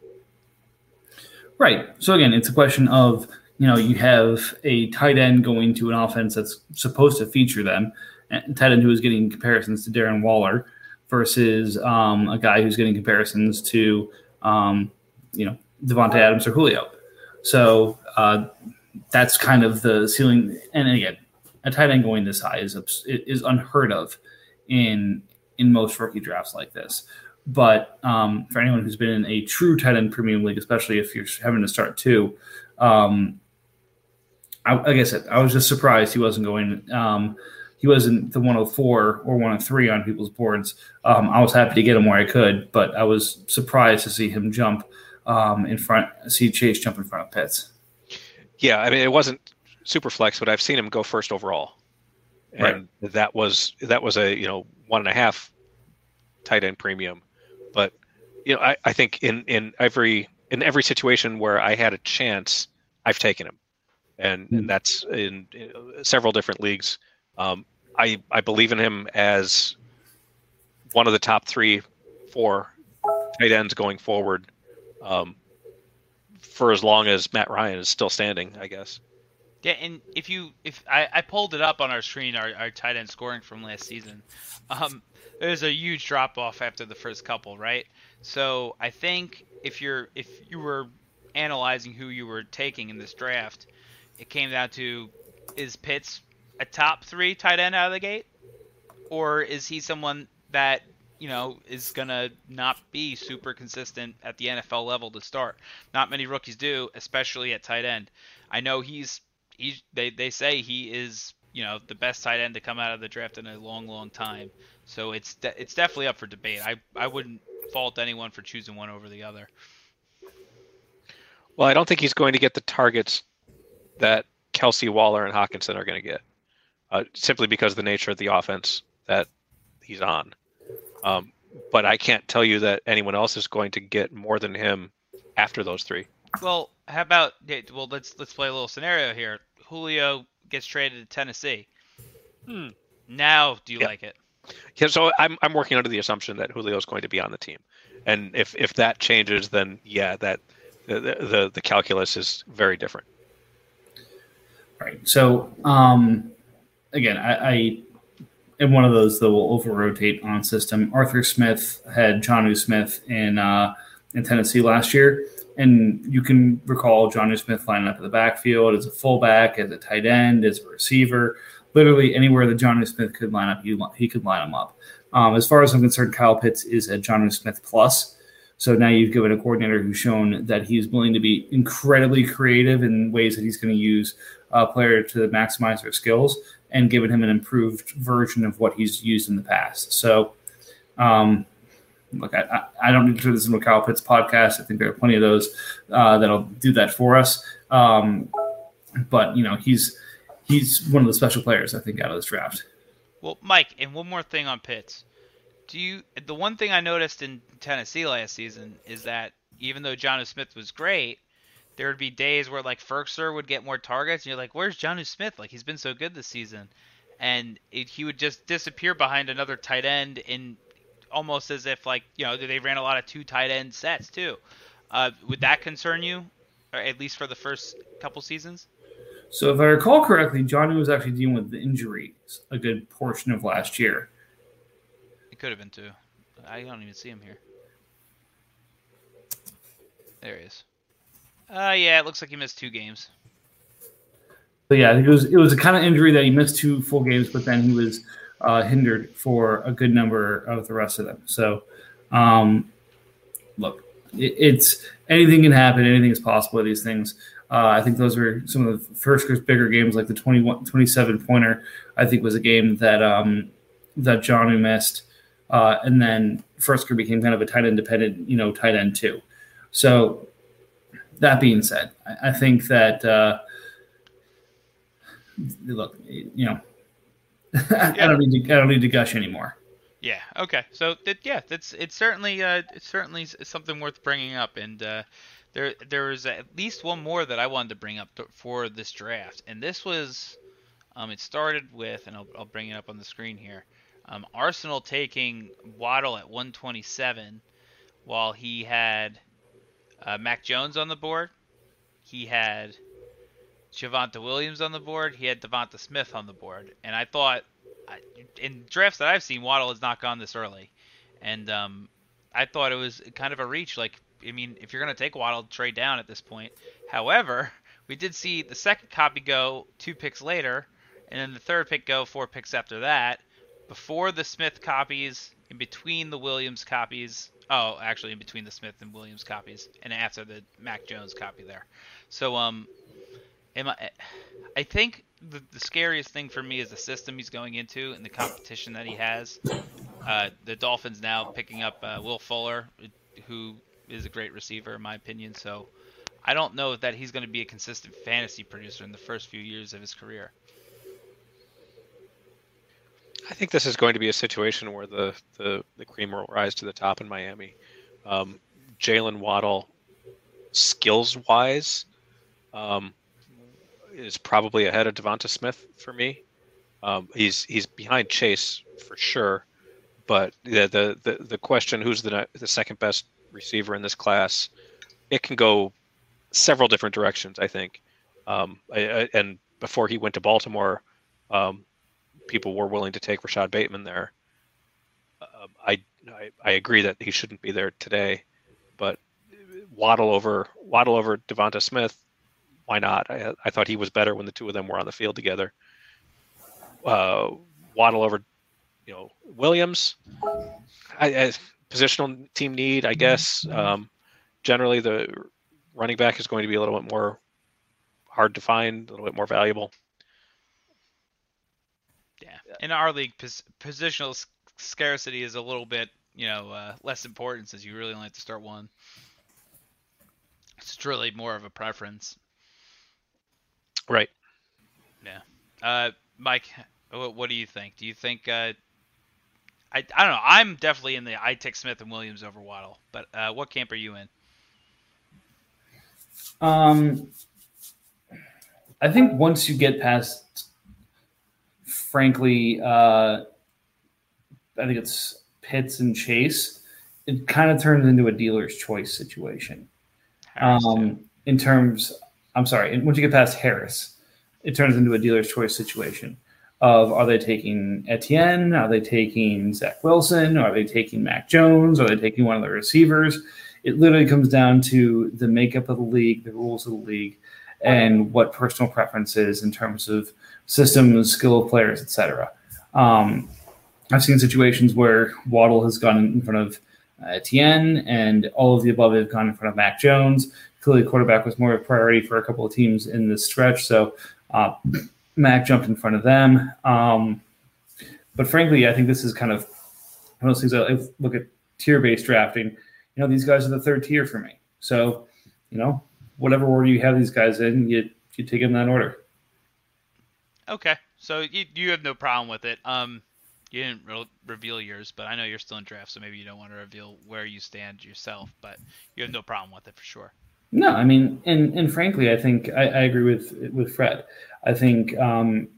Right. So again, it's a question of you know you have a tight end going to an offense that's supposed to feature them, and tight end who is getting comparisons to Darren Waller versus um, a guy who's getting comparisons to um, you know Davante Adams or Julio. So uh, that's kind of the ceiling. And again, a tight end going this high is is unheard of in in most rookie drafts like this. But um, for anyone who's been in a true tight end premium league, especially if you're having to start two, um, I, like I said, I was just surprised he wasn't going. Um, he wasn't the 104 or 103 on people's boards. Um, I was happy to get him where I could, but I was surprised to see him jump um, in front, see Chase jump in front of Pitts. Yeah, I mean it wasn't super flex, but I've seen him go first overall, and right. that was that was a you know one and a half tight end premium but you know, I, I think in in every in every situation where I had a chance, I've taken him, and and that's in, in, several different leagues. Um, I I believe in him as one of the top three, four tight ends going forward, um, for as long as Matt Ryan is still standing, I guess. Yeah, and if you if I, I pulled it up on our screen, our, our tight end scoring from last season, um, there's a huge drop off after the first couple, right? So I think if you're if you were analyzing who you were taking in this draft, it came down to is Pitts a top three tight end out of the gate, or is he someone that you know is gonna not be super consistent at the NFL level to start? Not many rookies do, especially at tight end. I know he's he's they they say he is you know the best tight end to come out of the draft in a long long time. So it's de- it's definitely up for debate. I I wouldn't fault anyone for choosing one over the other. Well, I don't think he's going to get the targets that Kelce Waller, and Hockenson are going to get, uh, simply because of the nature of the offense that he's on. Um, but I can't tell you that anyone else is going to get more than him after those three. Well, how about well let's let's play a little scenario here. Julio gets traded to Tennessee. Hmm. Now, do you like it? Yeah, so I'm I'm working under the assumption that Julio is going to be on the team, and if if that changes, then yeah, that the the, the calculus is very different. Right. So um, again, I, I am one of those that will over rotate on system. Arthur Smith had Jonnu Smith in uh, in Tennessee last year. And you can recall Jonnu Smith lining up in the backfield as a fullback, as a tight end, as a receiver literally anywhere that Jonnu Smith could line up, he, could line him up. Um, as far as I'm concerned, Kyle Pitts is a Jonnu Smith plus. So now you've given a coordinator who's shown that he's willing to be incredibly creative in ways that he's going to use a player to maximize their skills and given him an improved version of what he's used in the past. So, um, look, I, I, don't need to turn this into a Kyle Pitts podcast. I think there are plenty of those uh, that'll do that for us. Um, but, you know, he's he's one of the special players I think out of this draft. Well, Mike, and one more thing on Pitts. Do you the one thing I noticed in Tennessee last season is that even though Jonnu Smith was great, there would be days where like Firkser would get more targets, and you're like, "Where's Jonnu Smith? Like he's been so good this season," and it, he would just disappear behind another tight end, in almost as if like you know they ran a lot of two tight end sets too. Uh, would that concern you, or at least for the first couple seasons? So if I recall correctly, Jonnu was actually dealing with the injuries a good portion of last year. It could have been too. I don't even see him here. There he is. Uh, yeah, it looks like he missed two games. But yeah, it was it was a kind of injury that he missed two full games, but then he was uh, hindered for a good number of the rest of them. So, um, look, it, it's anything can happen, anything is possible these things. Uh, I think those were some of the first bigger games, like the 21, 27 pointer. I think was a game that um, that Jonnu missed, uh, and then Firkser became kind of a tight end dependent, you know, tight end too. So that being said, I, I think that uh, look, you know, yeah. I don't need to I don't need to gush anymore. Yeah. Okay. So that yeah, that's it's certainly uh, it's certainly something worth bringing up, and uh, there there was at least one more that I wanted to bring up for this draft, and this was um, it started with, and I'll, I'll bring it up on the screen here. Um, Arsenal taking Waddle at 127, while he had uh, Mac Jones on the board. He had Javonte Williams on the board. He had DeVonta Smith on the board, and I thought in drafts that I've seen, Waddle has not gone this early, and um, I thought it was kind of a reach. Like, I mean, if you're going to take Waddle, trade down at this point. However, we did see the second copy go two picks later, and then the third pick go four picks after that. Before the Smith copies, in between the Williams copies. Oh, actually, in between the Smith and Williams copies, and after the Mac Jones copy there. So, um, am I? I think the, the scariest thing for me is the system he's going into and the competition that he has. Uh, the Dolphins now picking up uh, Will Fuller, who is a great receiver in my opinion. So I don't know that he's going to be a consistent fantasy producer in the first few years of his career. I think this is going to be a situation where the the, the cream will rise to the top in Miami. Um, Jaylen Waddle, skills wise, um, is probably ahead of DeVonta Smith for me. Um, he's he's behind Chase for sure, but the, the the the question who's the the second best receiver in this class, it can go several different directions. I think, um, I, I, and before he went to Baltimore, um, people were willing to take Rashod Bateman there. Uh, I, I, I agree that he shouldn't be there today, but Waddle over Waddle over DeVonta Smith why not? I, I thought he was better when the two of them were on the field together. Uh, Waddle over, you know, Williams. I, I, positional team need, I guess. Um, generally, the running back is going to be a little bit more hard to find, a little bit more valuable. Yeah, in our league, pos- positional scarcity is a little bit, you know, uh, less important since you really only have to start one. It's really more of a preference. Right. Yeah. Uh, Mike, what what do you think? Do you think? Uh, I I don't know. I'm definitely in the I take Smith and Williams over Waddle, but uh, what camp are you in? Um, I think once you get past, frankly, uh, I think it's Pitts and Chase. It kind of turns into a dealer's choice situation. Um, in terms I'm sorry, once you get past Harris, it turns into a dealer's choice situation of are they taking Etienne? Are they taking Zach Wilson? Are they taking Mac Jones? Are they taking one of the receivers? It literally comes down to the makeup of the league, the rules of the league, and what personal preferences in terms of systems, skill of players, etc. Um, I've seen situations where Waddle has gone in front of Etienne, and all of the above have gone in front of Mac Jones clearly quarterback was more of a priority for a couple of teams in this stretch. So uh, Mac jumped in front of them. Um, but frankly, I think this is kind of one of those things I look at tier based drafting. You know, these guys are the third tier for me. So, you know, whatever order you have these guys in, you you take them in that order. Okay, so you you have no problem with it. Um, you didn't re- reveal yours, but I know you're still in draft, so maybe you don't want to reveal where you stand yourself. But you have no problem with it for sure. No, I mean, and and frankly, I think I, I agree with with Fred. I think um,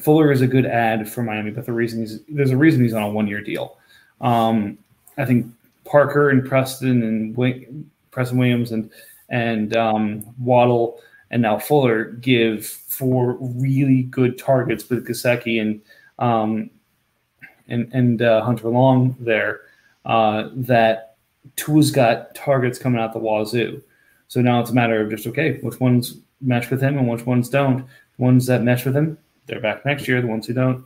Fuller is a good ad for Miami, but the reason he's there's a reason he's on a one year deal. Um, I think Parker and Preston and Preston Williams and and um, Waddle and now Fuller give four really good targets with Gesicki and um, and and uh, Hunter Long there. Uh, that Tua's got targets coming out the wazoo. So now it's a matter of just okay, which ones mesh with him and which ones don't. The ones that mesh with him, they're back next year. The ones who don't,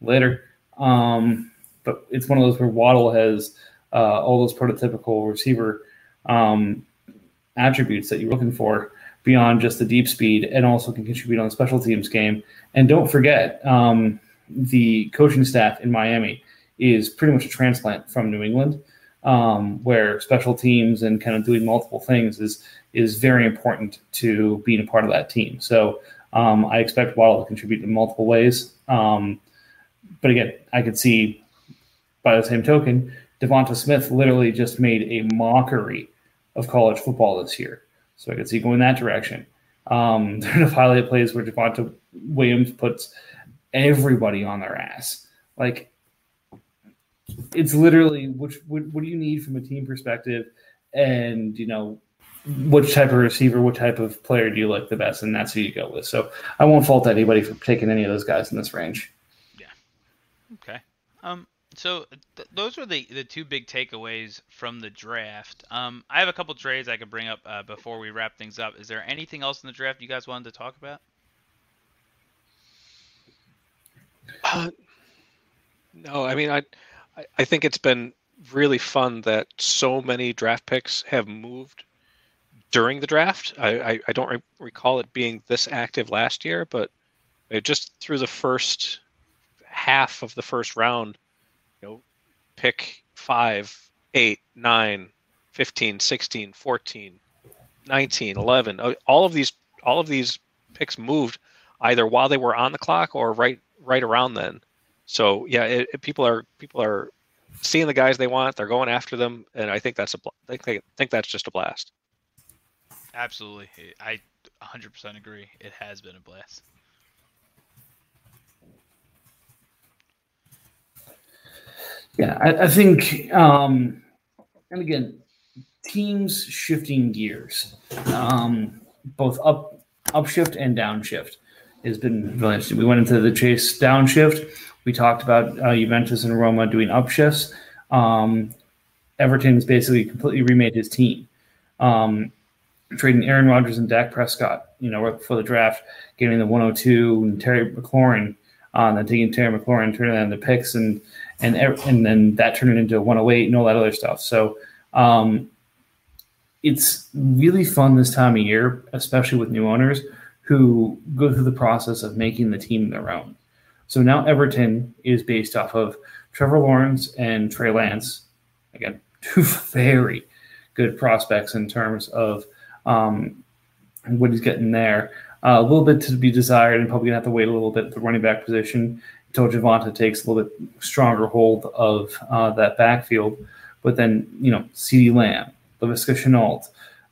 later. Um, but it's one of those where Waddle has uh, all those prototypical receiver um, attributes that you're looking for beyond just the deep speed and also can contribute on the special teams game. And don't forget, um, the coaching staff in Miami is pretty much a transplant from New England, um, where special teams and kind of doing multiple things is is very important to being a part of that team. So um, I expect Waddle to contribute in multiple ways. Um, but again, I could see by the same token, DeVonta Smith literally just made a mockery of college football this year. So I could see going that direction. Um, there are highlight plays where Devonta Williams puts everybody on their ass. Like it's literally which what, what do you need from a team perspective, and you know which type of receiver, what type of player do you like the best, and that's who you go with. So I won't fault anybody for taking any of those guys in this range. Yeah. Okay. Um. So th- those are the the two big takeaways from the draft. Um. I have a couple trades I could bring up uh, before we wrap things up. Is there anything else in the draft you guys wanted to talk about? Uh, no, I mean, I, I think it's been really fun that so many draft picks have moved during the draft. I, I, I don't re- recall it being this active last year, but just through the first half of the first round, you know, pick five, eight, nine, 15, 16, 14, 19, 11, uh, all of these, all of these picks moved either while they were on the clock or right, right around then. So yeah, it, it, people are, people are seeing the guys they want. They're going after them. And I think that's a, I think, I think that's just a blast. Absolutely. I 100% agree. It has been a blast. Yeah, I, I think, um, and again, teams shifting gears, um, both up upshift and downshift, has been really interesting. We went into the chase downshift. We talked about uh, Juventus and Roma doing upshifts. Um, Everton's basically completely remade his team. Um, trading Aaron Rodgers and Dak Prescott, you know, right before the draft, getting the 102 and Terry McLaurin, uh, then taking Terry McLaurin, turning that into picks, and and and then that turned it into a 108 and all that other stuff. So um, it's really fun this time of year, especially with new owners who go through the process of making the team their own. So now Everton is based off of Trevor Lawrence and Trey Lance. Again, two very good prospects in terms of um, what he's getting there. Uh, a little bit to be desired, and probably gonna have to wait a little bit at the running back position until Javonte takes a little bit stronger hold of uh, that backfield. But then, you know, CeeDee Lamb, Laviska Shenault,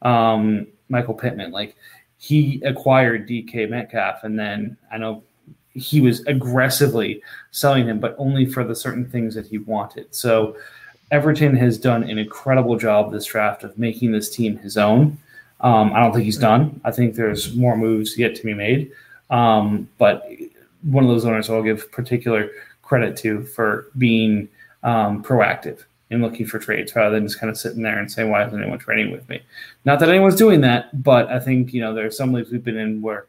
um, Michael Pittman, like he acquired DK Metcalf, and then I know he was aggressively selling him, but only for the certain things that he wanted. So Everton has done an incredible job this draft of making this team his own. Um, I don't think he's done. I think there's more moves yet to be made. Um, but one of those owners I'll give particular credit to for being um, proactive in looking for trades rather than just kind of sitting there and saying, why isn't anyone trading with me? Not that anyone's doing that, but I think, you know, there are some leagues we've been in where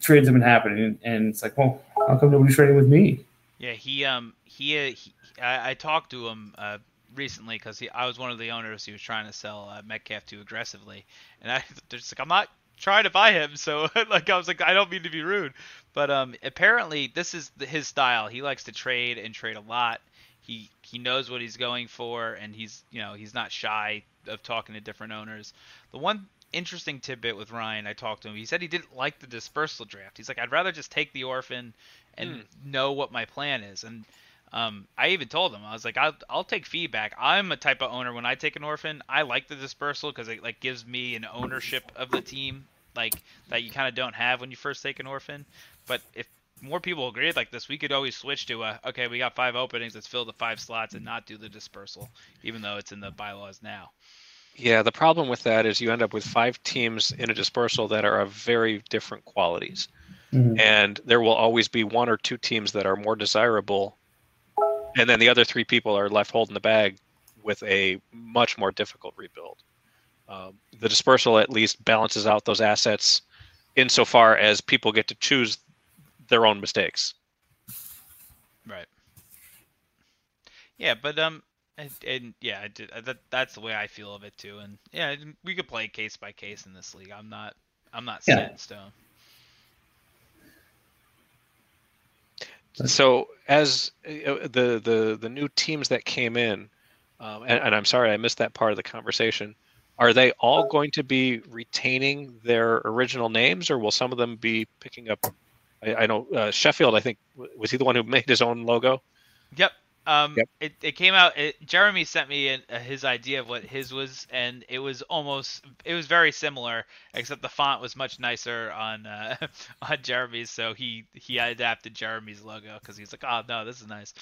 trades have been happening and it's like, well, how come nobody's trading with me? Yeah, he, um, he, uh, he I, I, talked to him, uh, recently because I was one of the owners he was trying to sell uh, Metcalf to aggressively, and I just like I'm not trying to buy him, so like I was like I don't mean to be rude, but um apparently this is his style. He likes to trade and trade a lot. He he knows what he's going for, and he's you know he's not shy of talking to different owners. The one interesting tidbit with Ryan, I talked to him. He said he didn't like the dispersal draft. He's like, I'd rather just take the orphan and mm. know what my plan is. And um, I even told him I was like, I'll, I'll take feedback. I'm a type of owner when I take an orphan. I like the dispersal because it like gives me an ownership of the team like that you kind of don't have when you first take an orphan. But if more people agreed like this, we could always switch to a okay, we got five openings, let's fill the five slots and not do the dispersal, even though it's in the bylaws now. Yeah, the problem with that is you end up with five teams in a dispersal that are of very different qualities. Mm-hmm. And there will always be one or two teams that are more desirable and then the other three people are left holding the bag with a much more difficult rebuild. Um, the dispersal at least balances out those assets insofar as people get to choose their own mistakes. Right. Yeah, but um, and, and yeah, I that, that's the way I feel of it too. And yeah, we could play case by case in this league. I'm not I'm not Yeah. set in stone. So as uh, the the the new teams that came in, um, and, and I'm sorry I missed that part of the conversation. Are they all going to be retaining their original names, or will some of them be picking up? I, I know uh, Sheffield. I think was he the one who made his own logo? Yep. Um, Yep. It, it came out. It, Jeremy sent me an, uh, his idea of what his was, and it was almost it was very similar, except the font was much nicer on uh, on Jeremy's. So he he adapted Jeremy's logo because he's like, oh no, this is nice.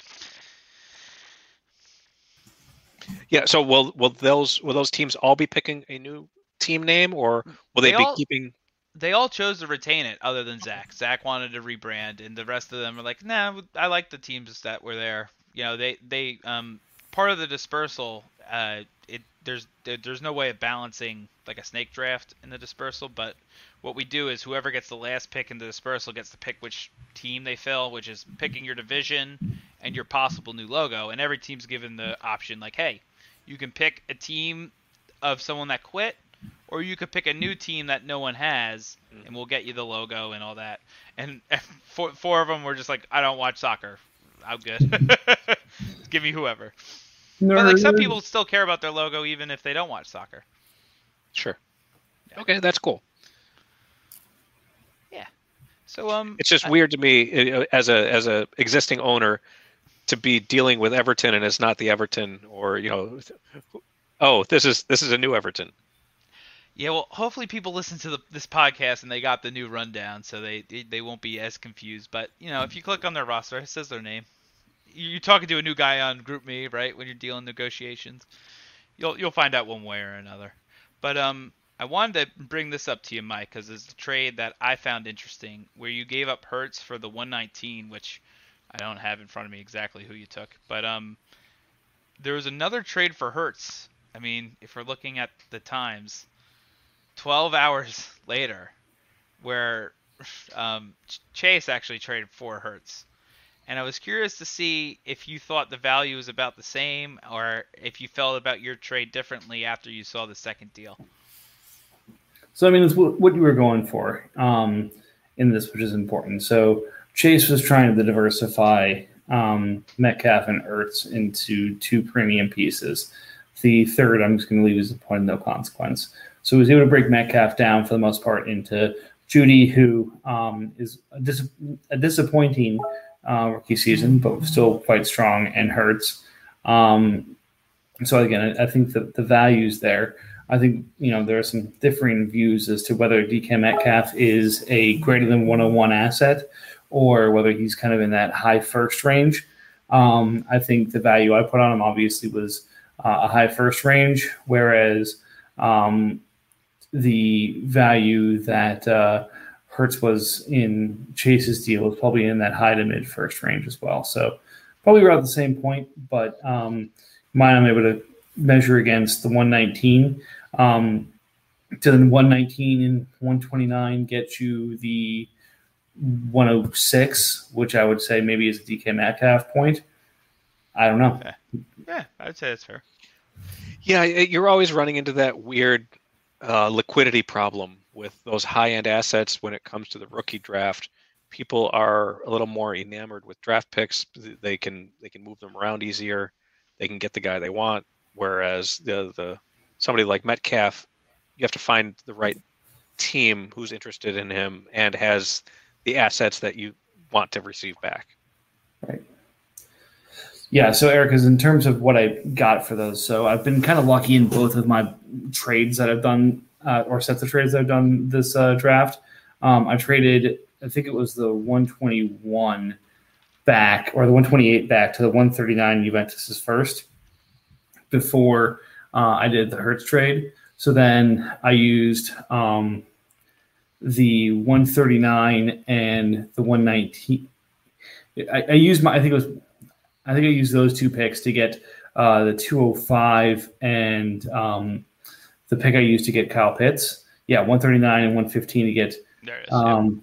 Yeah. So will will those will those teams all be picking a new team name, or will they, They be all- keeping? They all chose to retain it, other than Zach. Zach wanted to rebrand, and the rest of them are like, nah, I like the teams that were there. You know, they they um part of the dispersal. Uh, it there's there- there's no way of balancing like a snake draft in the dispersal, but what we do is whoever gets the last pick in the dispersal gets to pick which team they fill, which is picking your division and your possible new logo. And every team's given the option like, hey, you can pick a team of someone that quit, or you could pick a new team that no one has, and we'll get you the logo and all that. And four, four of them were just like, I don't watch soccer. I'm good. Give me whoever. But like some people still care about their logo even if they don't watch soccer. Sure. Yeah. Okay, that's cool. Yeah. So um, It's just I- weird to me uh, as a as a existing owner to be dealing with Everton and it's not the Everton or you know oh this is this is a new Everton. Yeah, well, hopefully people listen to the, this podcast and they got the new rundown, so they they won't be as confused. But you know, if you click on their roster, it says their name. You- You're talking to a new guy on GroupMe, right? When you're dealing negotiations, you'll you'll find out one way or another. But um, I wanted to bring this up to you, Mike, because it's a trade that I found interesting, where you gave up Hurts for the 119, which I don't have in front of me exactly who you took, but um, there was another trade for Hurts. I mean, if we're looking at the times, 12 hours later, where um, Chase actually traded for Hurts. And I was curious to see if you thought the value was about the same or if you felt about your trade differently after you saw the second deal. So I mean, it's what, you were going for um, in this, which is important. So Chase was trying to diversify um, Metcalf and Ertz into two premium pieces. The third, I'm just going to leave as a point of no consequence. So he was able to break Metcalf down for the most part into Jeudy, who um, is a, dis- a disappointing uh, rookie season, but still quite strong, and Hurts. Um, so again, I, I think that the values there. I think you know there are some differing views as to whether DK Metcalf is a greater than 101 asset or whether he's kind of in that high first range. Um, I think the value I put on him obviously was uh, a high first range, whereas um, the value that uh, Hurts was in Chase's deal was probably in that high to mid first range as well. So probably around the same point, but um, mine I'm able to measure against the 119. Um, to the 119 and 129 get you the 106, which I would say maybe is a DK Metcalf point. I don't know. Yeah, I would say that's fair. Yeah, you're always running into that weird uh, liquidity problem with those high-end assets when it comes to the rookie draft. People are a little more enamored with draft picks. They can they can move them around easier. They can get the guy they want. Whereas the the somebody like Metcalf, you have to find the right team who's interested in him and has the assets that you want to receive back. Yeah, so Eric is in terms of what I got for those. So I've been kind of lucky in both of my trades that I've done, uh, or sets of trades that I've done this uh, draft. Um, I traded, I think it was the 121 back, or the 128 back to the 139 Juventus's first before uh, I did the Hurts trade. So then I used um, the 139 and the 119. I, I used my, I think it was I think I used those two picks to get uh, the 205 and um, the pick I used to get Kyle Pitts. Yeah, 139 and 115 to get is. yeah. um,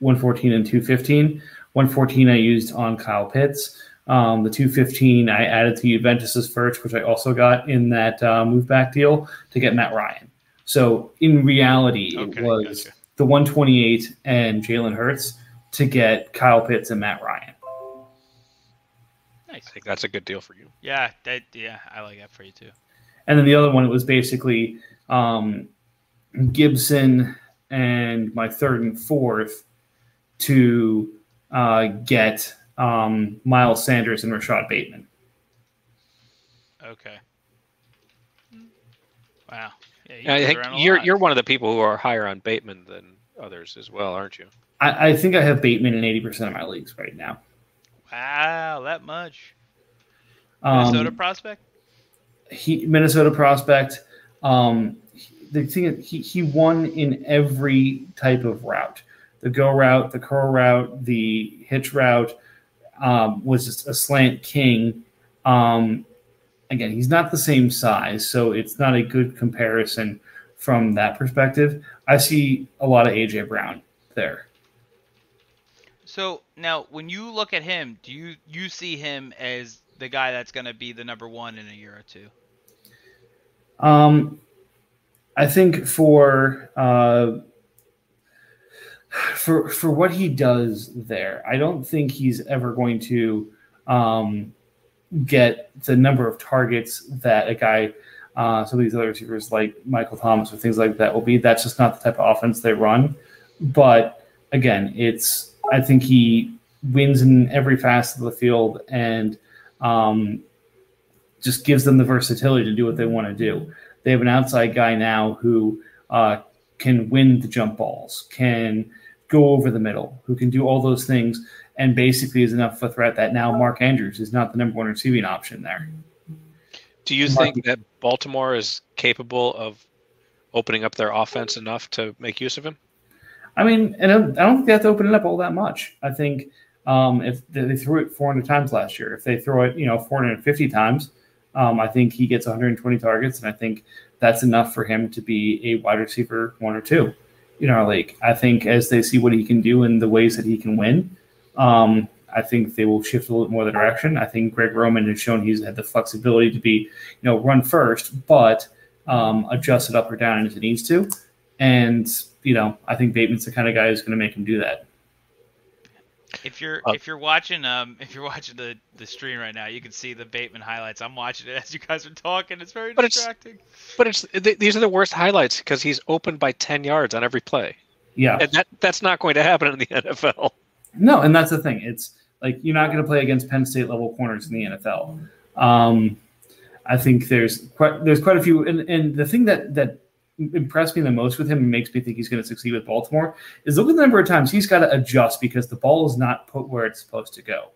114 and 215. 114 I used on Kyle Pitts. Um, the 215 I added to Juventus's first, which I also got in that uh, move back deal to get Matt Ryan. So in reality, Okay, it was gotcha. the 128 and Jalen Hurts to get Kyle Pitts and Matt Ryan. Nice. I think that's a good deal for you. Yeah, that yeah, I like that for you too. And then the other one, it was basically um, Gibson and my third and fourth to uh, get um, Miles Sanders and Rashod Bateman. Okay. Wow. Yeah, you I think you're lot. you're one of the people who are higher on Bateman than others as well, aren't you? I, I think I have Bateman in 80% of my leagues right now. Wow, that much. Um, Minnesota prospect. he Minnesota prospect. Um, the thing he he won in every type of route: the go route, the curl route, the hitch route. Um, was just a slant king. Um, again, he's not the same size, so it's not a good comparison from that perspective. I see a lot of AJ Brown there. So now, when you look at him, do you you see him as the guy that's going to be the number one in a year or two? Um, I think for uh, for for what he does there, I don't think he's ever going to um, get the number of targets that a guy, uh, some of these other receivers like Michael Thomas or things like that will be. That's just not the type of offense they run. But again, it's I think he wins in every facet of the field and um, just gives them the versatility to do what they want to do. They have an outside guy now who uh, can win the jump balls, can go over the middle, who can do all those things, and basically is enough of a threat that now Mark Andrews is not the number one receiving option there. Do you Mark- think that Baltimore is capable of opening up their offense enough to make use of him? I mean, and I don't think they have to open it up all that much. I think um, if they threw it 400 times last year, if they throw it, you know, 450 times, um, I think he gets 120 targets, and I think that's enough for him to be a wide receiver one or two in our league. I think as they see what he can do and the ways that he can win, um, I think they will shift a little more the direction. I think Greg Roman has shown he's had the flexibility to be, you know, run first, but um, adjust it up or down as it needs to. And you know, I think Bateman's the kind of guy who's going to make him do that. If you're Uh, if you're watching um if you're watching the the stream right now, you can see the Bateman highlights. I'm watching it as you guys are talking. It's very But it's- distracting. But it's th- these are the worst highlights because he's open by ten yards on every play, Yeah, and that that's not going to happen in the NFL. no, and that's the thing. It's like you're not going to play against Penn State level corners in the NFL. Um, I think there's quite there's quite a few, and, and the thing that that impressed me the most with him and makes me think he's going to succeed with Baltimore is look at the number of times he's got to adjust because the ball is not put where it's supposed to go.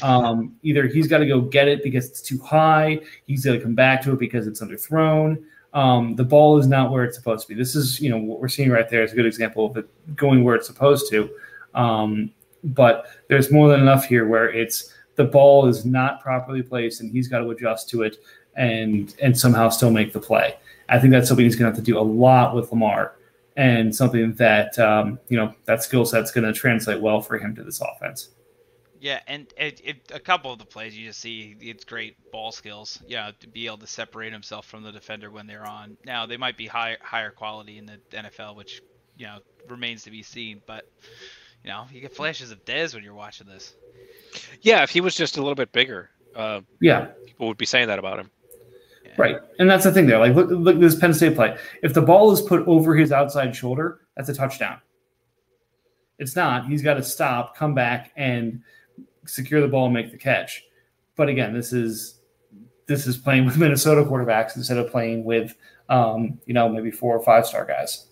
Um, either he's got to go get it because it's too high, he's got to come back to it because it's underthrown. Um, the ball is not where it's supposed to be. This is, you know, what we're seeing right there is a good example of it going where it's supposed to. Um, but there's more than enough here where it's the ball is not properly placed and he's got to adjust to it and and somehow still make the play. I think that's something he's going to have to do a lot with Lamar and something that um, you know that skill set's going to translate well for him to this offense. Yeah, and it, it, a couple of the plays you just see, it's great ball skills. Yeah, to be able to separate himself from the defender when they're on. Now they might be higher higher quality in the NFL, which you know remains to be seen. But you know, you get flashes of Dez when you're watching this. Yeah, if he was just a little bit bigger, uh, Yeah, people would be saying that about him. Right. And that's the thing there. Like look, look at this Penn State play. If the ball is put over his outside shoulder, that's a touchdown. It's not. He's got to stop, come back, and secure the ball and make the catch. But again, this is this is playing with Minnesota quarterbacks instead of playing with um, you know maybe four or five star guys.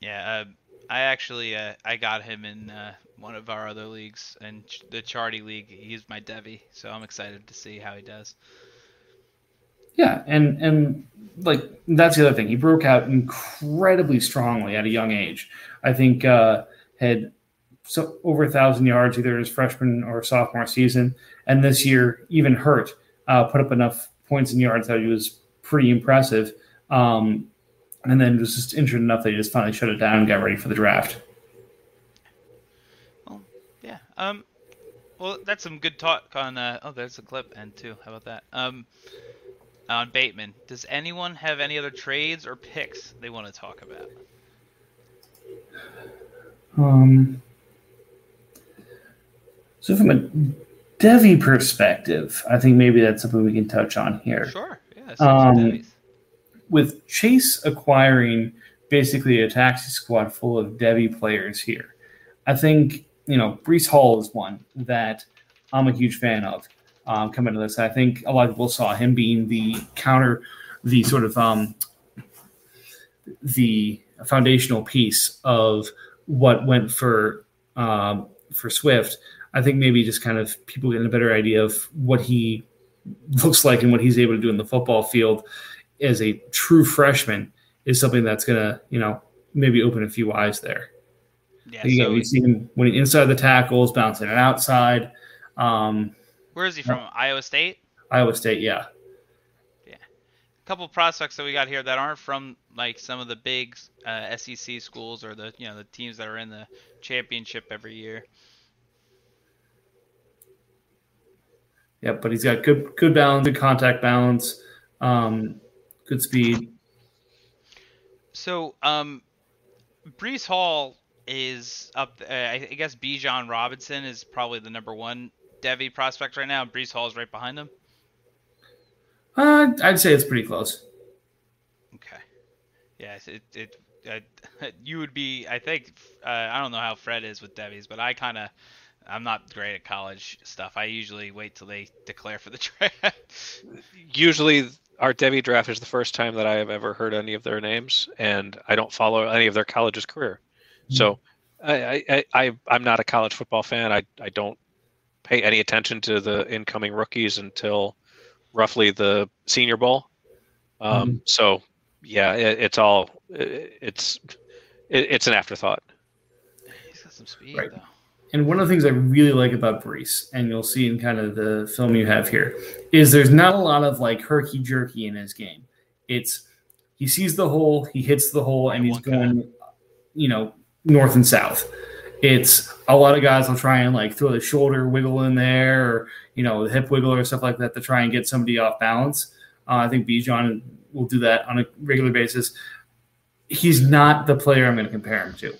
Yeah, uh, I actually uh, I got him in uh, one of our other leagues, and ch- the Charty League. He's my Devy, so I'm excited to see how he does. Yeah, and and like that's the other thing. He broke out incredibly strongly at a young age. I think uh, had so over a thousand yards either his freshman or sophomore season, and this year even hurt uh, put up enough points and yards that he was pretty impressive. Um, and then was just injured enough that he just finally shut it down and got ready for the draft. Well, Yeah. Um. Well, that's some good talk on. Uh, oh, there's a clip end too. How about that? Um. On Bateman. Does anyone have any other trades or picks they want to talk about? Um, so from a Devy perspective, I think maybe that's something we can touch on here. Sure. Yeah. Um, with Chase acquiring basically a taxi squad full of Devy players here, I think you know Breece Hall is one that I'm a huge fan of. Um, coming to this, I think a lot of people saw him being the counter, the sort of um, the foundational piece of what went for um, for Swift. I think maybe just kind of people getting a better idea of what he looks like and what he's able to do in the football field as a true freshman is something that's going to, you know, maybe open a few eyes there. Yeah, Again, so we see him winning inside the tackles, bouncing it outside. Um, Where is he from? Iowa State. Iowa State, yeah. Yeah, a couple prospects that we got here that aren't from like some of the big uh, SEC schools or the you know the teams that are in the championship every year. Yeah, but he's got good good balance, good contact balance, um, good speed. So, um, Breece Hall is up. Uh, I guess Bijan Robinson is probably the number one Devy prospect right now. Breece Hall is right behind him. Uh, I'd say it's pretty close. Okay. Yes, it it uh, you would be. I think uh, I don't know how Fred is with Devies, but I kind of I'm not great at college stuff. I usually wait till they declare for the draft. usually, our Devy draft is the first time that I have ever heard any of their names, and I don't follow any of their college's career. Mm-hmm. So, I, I, I, I'm not a college football fan. I, I don't pay any attention to the incoming rookies until roughly the Senior Bowl. Um, mm-hmm. So, yeah, it, it's all it, it's it, it's an afterthought. He's got some speed right. though. And one of the things I really like about Breece, and you'll see in kind of the film you have here, is there's not a lot of like herky jerky in his game. It's he sees the hole, he hits the hole, and he's going, you know, north and south. It's a lot of guys will try and like throw the shoulder wiggle in there, or you know, the hip wiggle or stuff like that to try and get somebody off balance. Uh, I think Bijan will do that on a regular basis. He's not the player I'm going to compare him to.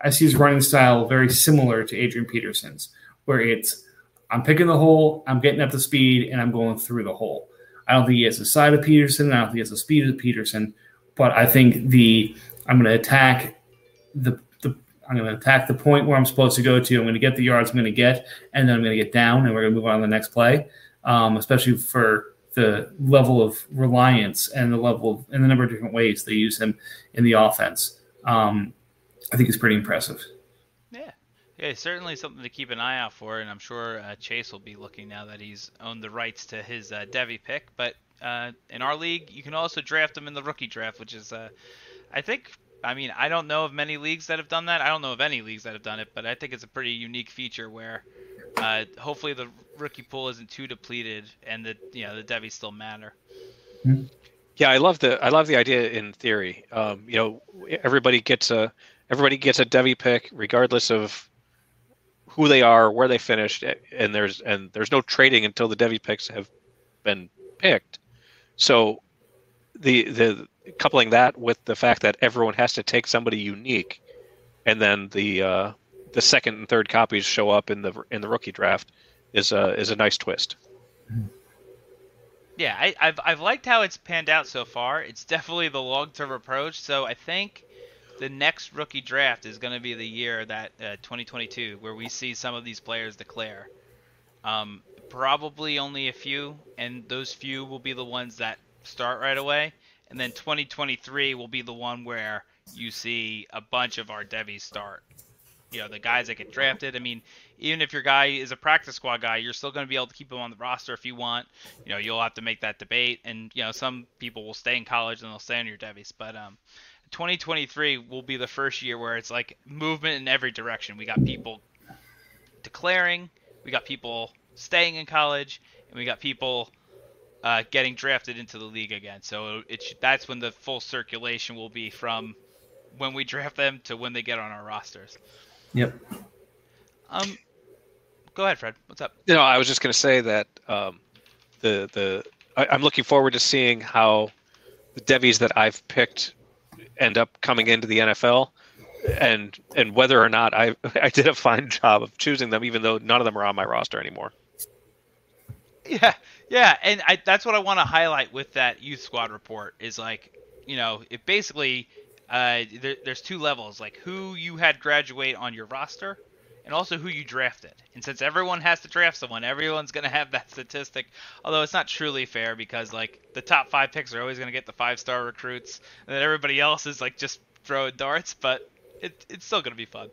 I see his running style very similar to Adrian Peterson's, where it's I'm picking the hole, I'm getting up to speed, and I'm going through the hole. I don't think he has the side of Peterson. I don't think he has the speed of Peterson, but I think the I'm going to attack the, the I'm going to attack the point where I'm supposed to go to. I'm going to get the yards I'm going to get, and then I'm going to get down, and we're going to move on to the next play. Um, especially for the level of reliance and the level of, and the number of different ways they use him in the offense. Um, I think is pretty impressive. Yeah, yeah, certainly something to keep an eye out for, and I'm sure uh, Chase will be looking now that he's owned the rights to his uh, Devy pick. But uh, in our league, you can also draft him in the rookie draft, which is, uh, I think, I mean, I don't know of many leagues that have done that. I don't know of any leagues that have done it, but I think it's a pretty unique feature where uh, hopefully the rookie pool isn't too depleted and the you know the Devy still matter. Mm-hmm. Yeah, I love the I love the idea in theory. Um, you know, everybody gets a everybody gets a Devy pick regardless of who they are, where they finished, and there's and there's no trading until the Devy picks have been picked. So the the coupling that with the fact that everyone has to take somebody unique, and then the uh, the second and third copies show up in the in the rookie draft is a is a nice twist. Yeah, I, have I've liked how it's panned out so far. It's definitely the long term approach. So I think the next rookie draft is going to be the year that uh, 2022 where we see some of these players declare. Um, probably only a few, and those few will be the ones that start right away. And then 2023 will be the one where you see a bunch of our Devies start. You know, the guys that get drafted. I mean, even if your guy is a practice squad guy, you're still going to be able to keep him on the roster if you want. You know, you'll have to make that debate. And, you know, some people will stay in college and they'll stay on your Devies. But, um, 2023 will be the first year where it's like movement in every direction. We got people declaring, we got people staying in college, and we got people uh, getting drafted into the league again. So it that's when the full circulation will be from when we draft them to when they get on our rosters. Yep. Um, go ahead, Fred. What's up? You know, I was just going to say that um, the the I, I'm looking forward to seeing how the Devies that I've picked end up coming into the NFL, and and whether or not I I did a fine job of choosing them, even though none of them are on my roster anymore. Yeah, yeah, and I, that's what I want to highlight with that youth squad report is like, you know, it basically uh, there, there's two levels, like who you had graduate on your roster, and also who you drafted. And since everyone has to draft someone, everyone's going to have that statistic. Although it's not truly fair because like the top five picks are always going to get the five star recruits, and then everybody else is like just throwing darts. But it, it's still going to be fun.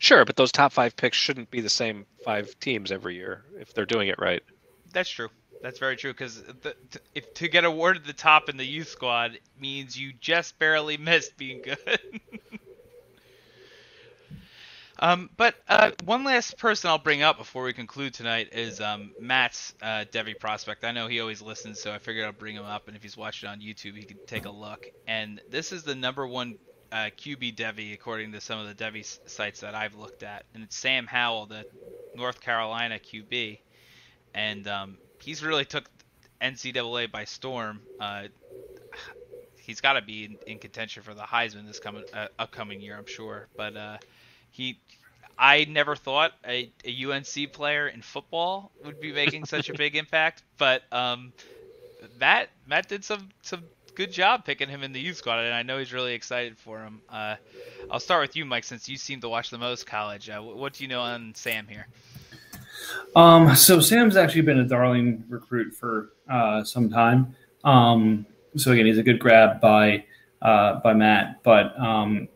Sure, but those top five picks shouldn't be the same five teams every year if they're doing it right. That's true. That's very true because if to get awarded the top in the youth squad means you just barely missed being good. Um, but uh, one last person I'll bring up before we conclude tonight is um, Matt's uh, Devy prospect. I know he always listens, so I figured I'll bring him up, and if he's watching on YouTube, he can take a look. And this is the number one uh, QB Devy, according to some of the Devy sites that I've looked at, and it's Sam Howell, the North Carolina QB, and um, he's really took NCAA by storm. Uh, he's got to be in, in, contention for the Heisman this coming uh, upcoming year, I'm sure. But uh, he I never thought a, a, UNC player in football would be making such a big impact, but um, Matt Matt did some some good job picking him in the youth squad, and I know he's really excited for him. Uh, I'll start with you, Mike, since you seem to watch the most college. Uh, what do you know on Sam here? Um, so Sam's actually been a darling recruit for uh, some time. Um, so again, he's a good grab by uh, by Matt, but um,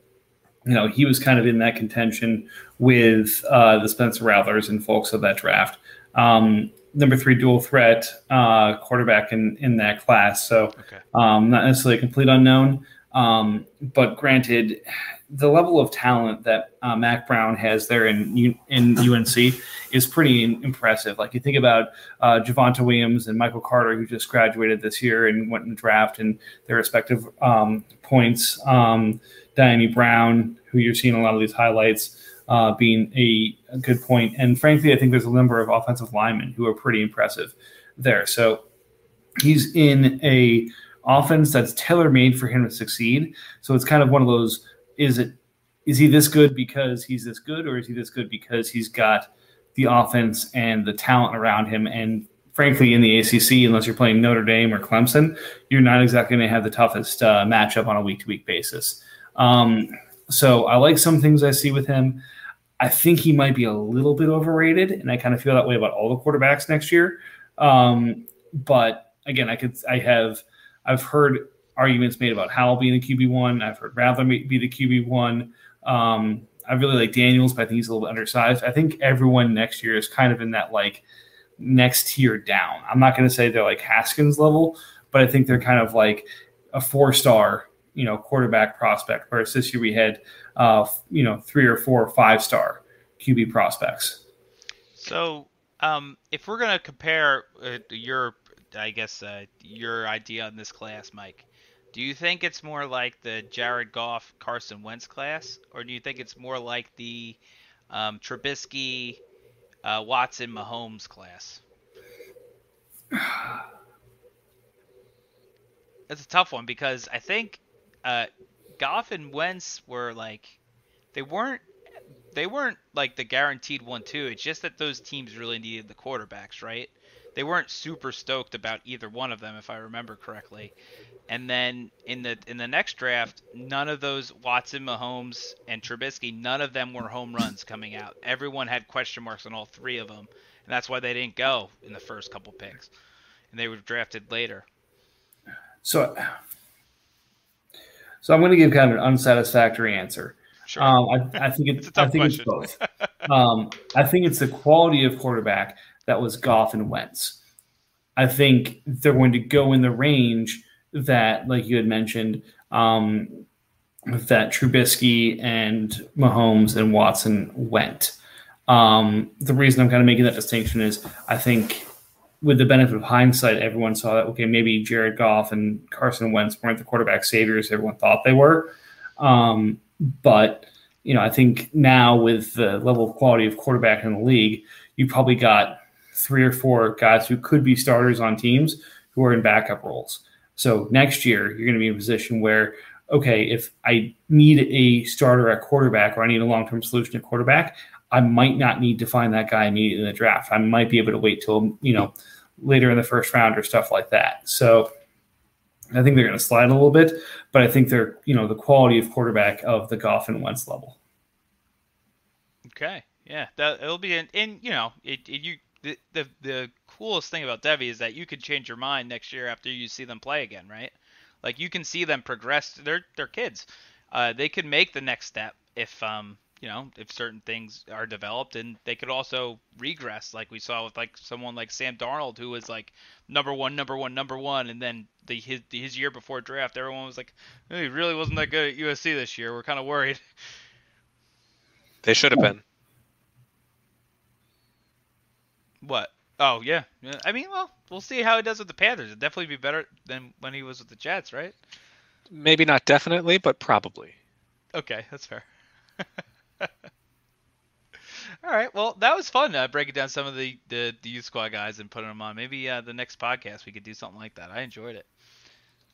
you know, he was kind of in that contention with uh, the Spencer Rattlers and folks of that draft. Um, number three dual threat uh, quarterback in, in that class. So okay. um, not necessarily a complete unknown. Um, but granted, the level of talent that uh, Mack Brown has there in in UNC is pretty impressive. Like you think about uh, Javonte Williams and Michael Carter, who just graduated this year and went in the draft, and their respective um, points. Um, Dyami Brown, who you're seeing a lot of these highlights, uh, being a, a, good point. And frankly, I think there's a number of offensive linemen who are pretty impressive there. So he's in a offense that's tailor made for him to succeed. So it's kind of one of those: is it is he this good because he's this good, or is he this good because he's got the offense and the talent around him and frankly, in the ACC, unless you're playing Notre Dame or Clemson, you're not exactly going to have the toughest uh, matchup on a week to week basis. Um, so I like some things I see with him. I think he might be a little bit overrated, and I kind of feel that way about all the quarterbacks next year. Um, but again, I could I have I've heard arguments made about Howell being the QB one. I've heard Rattler be the QB one. Um, I really like Daniels, but I think he's a little bit undersized. I think everyone next year is kind of in that like next tier down. I'm not going to say they're like Haskins level, but I think they're kind of like a four star you know quarterback prospect. Whereas this year we had uh, you know three or four or five star QB prospects. So um, if we're gonna compare uh, your, I guess uh, your idea on this class, Mike, do you think it's more like the Jared Goff, Carson Wentz class, or do you think it's more like the um, Trubisky, uh, Watson, Mahomes class? That's a tough one because I think uh, Goff and Wentz were like they weren't they weren't like the guaranteed one too. It's just that those teams really needed the quarterbacks, right? They weren't super stoked about either one of them, if I remember correctly. And then in the in the next draft, none of those Watson, Mahomes, and Trubisky, none of them were home runs coming out. Everyone had question marks on all three of them, and that's why they didn't go in the first couple picks, and they were drafted later. So so I'm going to give kind of an unsatisfactory answer. Sure. Um, I, I, think it, I think question. it's both. um, I think it's the quality of quarterback that was Goff and Wentz. I think they're going to go in the range that, like you had mentioned, um, that Trubisky and Mahomes and Watson went. Um, the reason I'm kind of making that distinction is I think with the benefit of hindsight, everyone saw that okay, maybe Jared Goff and Carson Wentz weren't the quarterback saviors everyone thought they were. Um, but you know, I think now with the level of quality of quarterback in the league, you probably got three or four guys who could be starters on teams who are in backup roles. So next year, you're going to be in a position where, okay, if I need a starter at quarterback or I need a long term solution at quarterback, I might not need to find that guy immediately in the draft. I might be able to wait till, you know, later in the first round or stuff like that. So I think they're going to slide a little bit, but I think they're, you know, the quality of quarterback of the Goff and Wentz level. Okay. Yeah, that it'll be an and you know it, it you the, the the coolest thing about Devy is that you could change your mind next year after you see them play again, right? Like you can see them progress. They're they're kids. Uh, they could make the next step if um you know if certain things are developed, and they could also regress, like we saw with like someone like Sam Darnold, who was like number one, number one, number one, and then the his his year before draft, everyone was like, he really wasn't that good at USC this year. We're kind of worried. They should have been. What? Oh yeah. yeah. I mean, well, we'll see how he does with the Panthers. It'd definitely be better than when he was with the Jets, right? Maybe not definitely, but probably. Okay, that's fair. All right. Well, that was fun uh, breaking down some of the, the, the youth squad guys and putting them on. Maybe uh, the next podcast we could do something like that. I enjoyed it.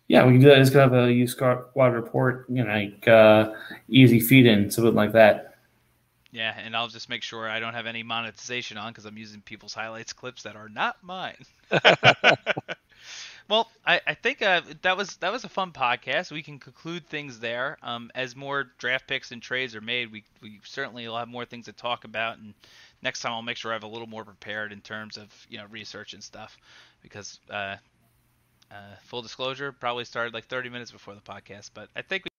Yeah, we can do that. Just have a youth squad report, you know, like uh, easy feed in, something like that. Yeah, and I'll just make sure I don't have any monetization on because I'm using people's highlights clips that are not mine. well, I, I think uh, that was that was a fun podcast. We can conclude things there. Um, as more draft picks and trades are made, we we certainly will have more things to talk about. And next time, I'll make sure I have a little more prepared in terms of you know research and stuff, because uh, uh, full disclosure, probably started like 30 minutes before the podcast, but I think. We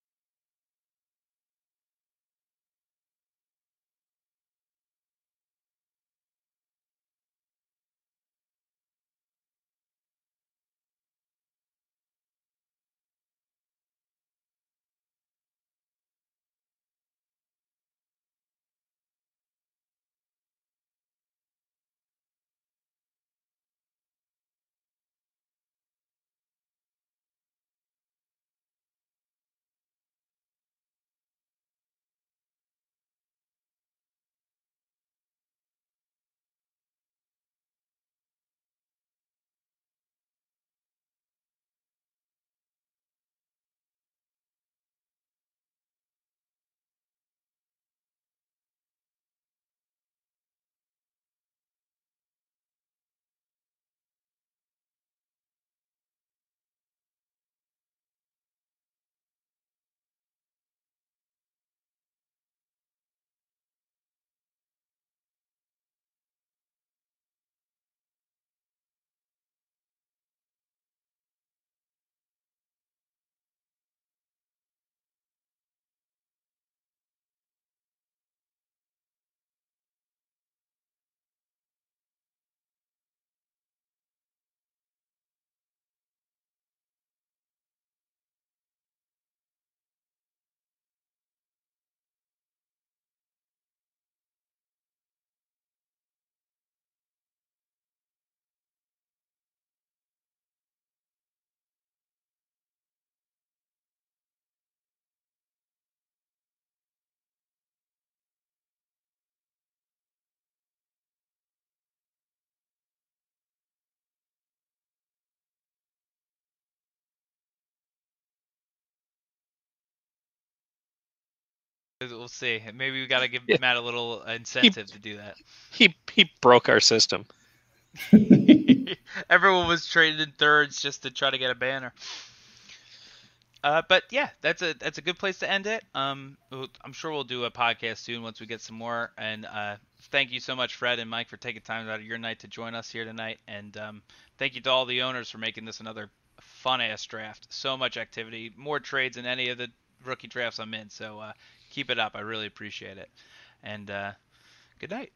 We'll see. Maybe we got to give yeah. Matt a little incentive he, to do that. He he broke our system. Everyone was traded in thirds just to try to get a banner. Uh, but yeah, that's a that's a good place to end it. Um, I'm sure we'll do a podcast soon once we get some more. And uh, thank you so much, Fred and Mike, for taking time out of your night to join us here tonight. And um, thank you to all the owners for making this another fun ass draft. So much activity, more trades than any of the rookie drafts I'm in. So uh, keep it up. I really appreciate it. And uh, good night.